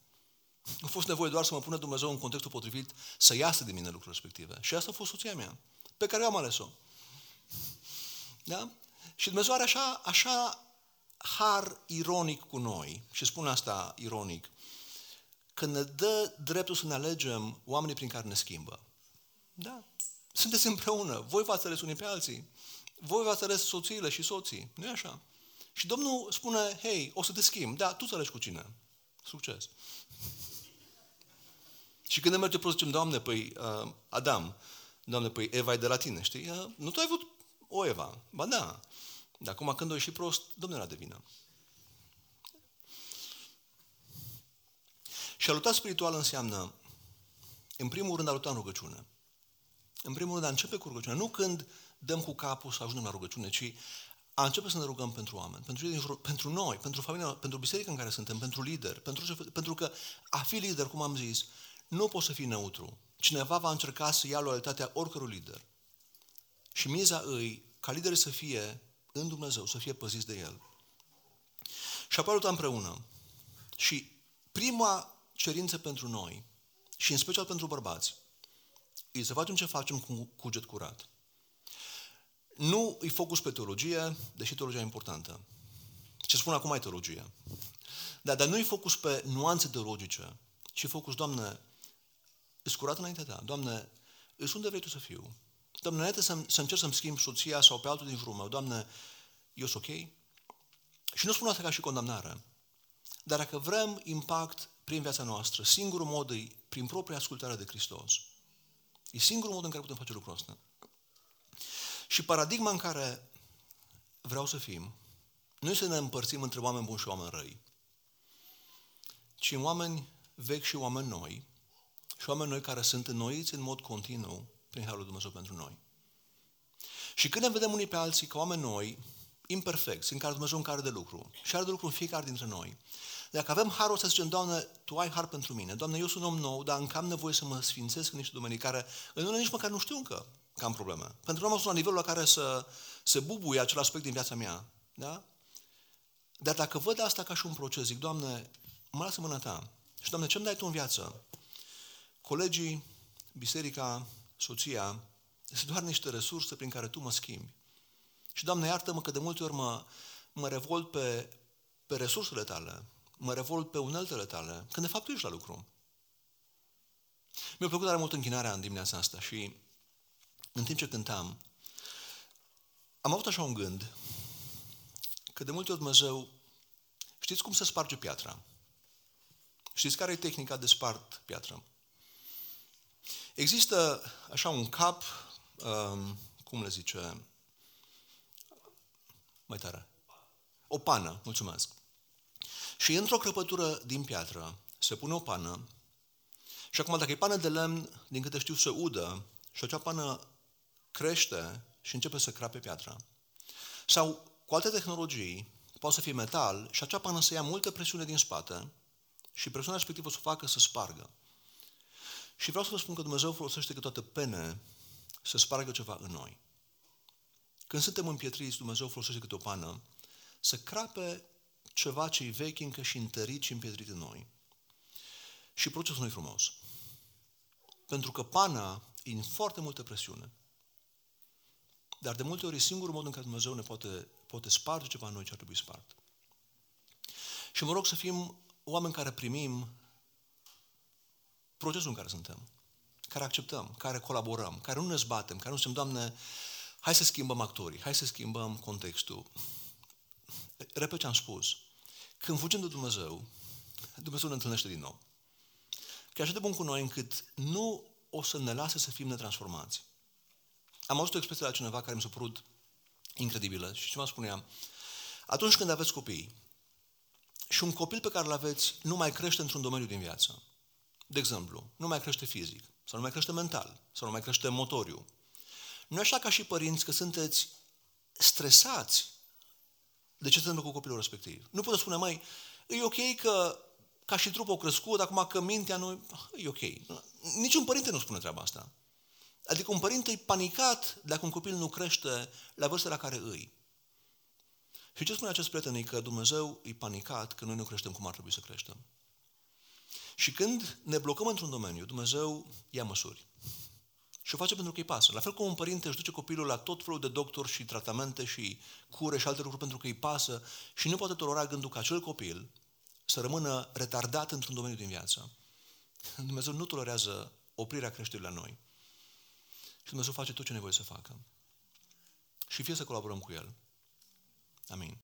A fost nevoie doar să mă pună Dumnezeu în contextul potrivit să iasă din mine lucrurile respective. Și asta a fost soția mea, pe care eu am ales-o. Da? Și Dumnezeu are așa, așa har ironic cu noi, și spun asta ironic, că ne dă dreptul să ne alegem oamenii prin care ne schimbă. Da? Sunteți împreună. Voi v-ați ales unii pe alții. Voi v-ați ales soțiile și soții. nu e așa? Și Domnul spune, hei, o să te schimb. Da, tu să alegi cu cine. Succes. Și când ne merge prost, zicem, Doamne, păi, uh, Adam, Doamne, păi Eva e de la tine, știi? Uh, nu tu ai avut o Eva. Ba da. Dar acum când o ieși prost, Domnul era de vină. Și a lupta spiritual înseamnă, în primul rând, a lupta în rugăciune. În primul rând, a începe cu rugăciune. Nu când dăm cu capul să ajungem la rugăciune, ci a începe să ne rugăm pentru oameni, pentru, pentru noi, pentru familia, pentru biserica în care suntem, pentru lideri, pentru, pentru că a fi lider, cum am zis, nu poți să fii neutru. Cineva va încerca să ia loialitatea oricărui lider. Și miza îi ca liderii să fie în Dumnezeu, să fie păziți de El. Și apoi împreună. Și prima cerință pentru noi, și în special pentru bărbați, e să facem ce facem cu cuget curat. Nu îi focus pe teologie, deși teologia e importantă. Ce spun acum e teologie. Da, dar nu îi focus pe nuanțe teologice, ci focus, Doamne, îți curat înaintea ta. Doamne, îs unde vrei Tu să fiu? Doamne, înainte să, să încerc să-mi schimb soția sau pe altul din jurul meu, Doamne, eu sunt ok? Și nu spun asta ca și condamnare. Dar dacă vrem impact prin viața noastră, singurul mod e prin propria ascultare de Hristos. E singurul mod în care putem face lucrul ăsta. Și paradigma în care vreau să fim, nu este să ne împărțim între oameni buni și oameni răi, ci în oameni vechi și oameni noi, și oameni noi care sunt înnoiți în mod continuu prin Harul Dumnezeu pentru noi. Și când ne vedem unii pe alții ca oameni noi, imperfecți, în care Dumnezeu în care de lucru, și are de lucru în fiecare dintre noi, dacă avem harul să zicem, Doamne, Tu ai har pentru mine, Doamne, eu sunt om nou, dar încă am nevoie să mă sfințesc în niște domenii care, în unele nici măcar nu știu încă că am probleme. Pentru că nu am ajuns la nivelul la care să se bubuie acel aspect din viața mea. Da? Dar dacă văd asta ca și un proces, zic, Doamne, mă lasă mâna Ta. Și, Doamne, ce-mi dai Tu în viață? Colegii, biserica, soția, sunt doar niște resurse prin care Tu mă schimbi. Și, Doamne, iartă-mă că de multe ori mă, mă revolt pe, pe resursele Tale, mă revolt pe uneltele Tale, când de fapt Tu ești la lucru. Mi-a plăcut tare mult închinarea în dimineața asta și în timp ce cântam, am avut așa un gând că de multe ori Dumnezeu, știți cum se sparge piatra? Știți care e tehnica de spart piatră? Există așa un cap, um, cum le zice, mai tare, o pană, mulțumesc. Și într-o crăpătură din piatră se pune o pană și acum dacă e pană de lemn, din câte știu, se udă și acea pană crește și începe să crape piatra. Sau cu alte tehnologii, poate să fie metal și acea pană să ia multă presiune din spate și presiunea respectivă să o facă să spargă. Și vreau să vă spun că Dumnezeu folosește câteodată pene să spargă ceva în noi. Când suntem împietriți, Dumnezeu folosește câte o pană să crape ceva ce-i vechi încă și întărit și împietrit în noi. Și procesul nu frumos. Pentru că pana e în foarte multă presiune. Dar de multe ori e singurul mod în care Dumnezeu ne poate, poate sparge ceva în noi ce ar trebui spart. Și mă rog să fim oameni care primim procesul în care suntem, care acceptăm, care colaborăm, care nu ne zbatem, care nu suntem, Doamne, hai să schimbăm actorii, hai să schimbăm contextul. Repet ce am spus. Când fugim de Dumnezeu, Dumnezeu ne întâlnește din nou. Că e așa de bun cu noi încât nu o să ne lase să fim netransformați. Am auzit o expresie la cineva care mi s-a părut incredibilă și ceva spunea, atunci când aveți copii și un copil pe care îl aveți nu mai crește într-un domeniu din viață, de exemplu, nu mai crește fizic, sau nu mai crește mental, sau nu mai crește motoriu, nu așa ca și părinți că sunteți stresați de ce se întâmplă cu copilul respectiv. Nu puteți spune, mai, e ok că ca și trupul crescut, acum că mintea nu... E ok. Niciun părinte nu spune treaba asta. Adică un părinte e panicat dacă un copil nu crește la vârsta la care îi. Și ce spune acest prieten? E că Dumnezeu e panicat că noi nu creștem cum ar trebui să creștem. Și când ne blocăm într-un domeniu, Dumnezeu ia măsuri. Și o face pentru că îi pasă. La fel cum un părinte își duce copilul la tot felul de doctori și tratamente și cure și alte lucruri pentru că îi pasă și nu poate tolera gândul că acel copil să rămână retardat într-un domeniu din viață. Dumnezeu nu tolerează oprirea creșterii la noi. Și Dumnezeu face tot ce nevoie să facă. Și fie să colaborăm cu El. Amin.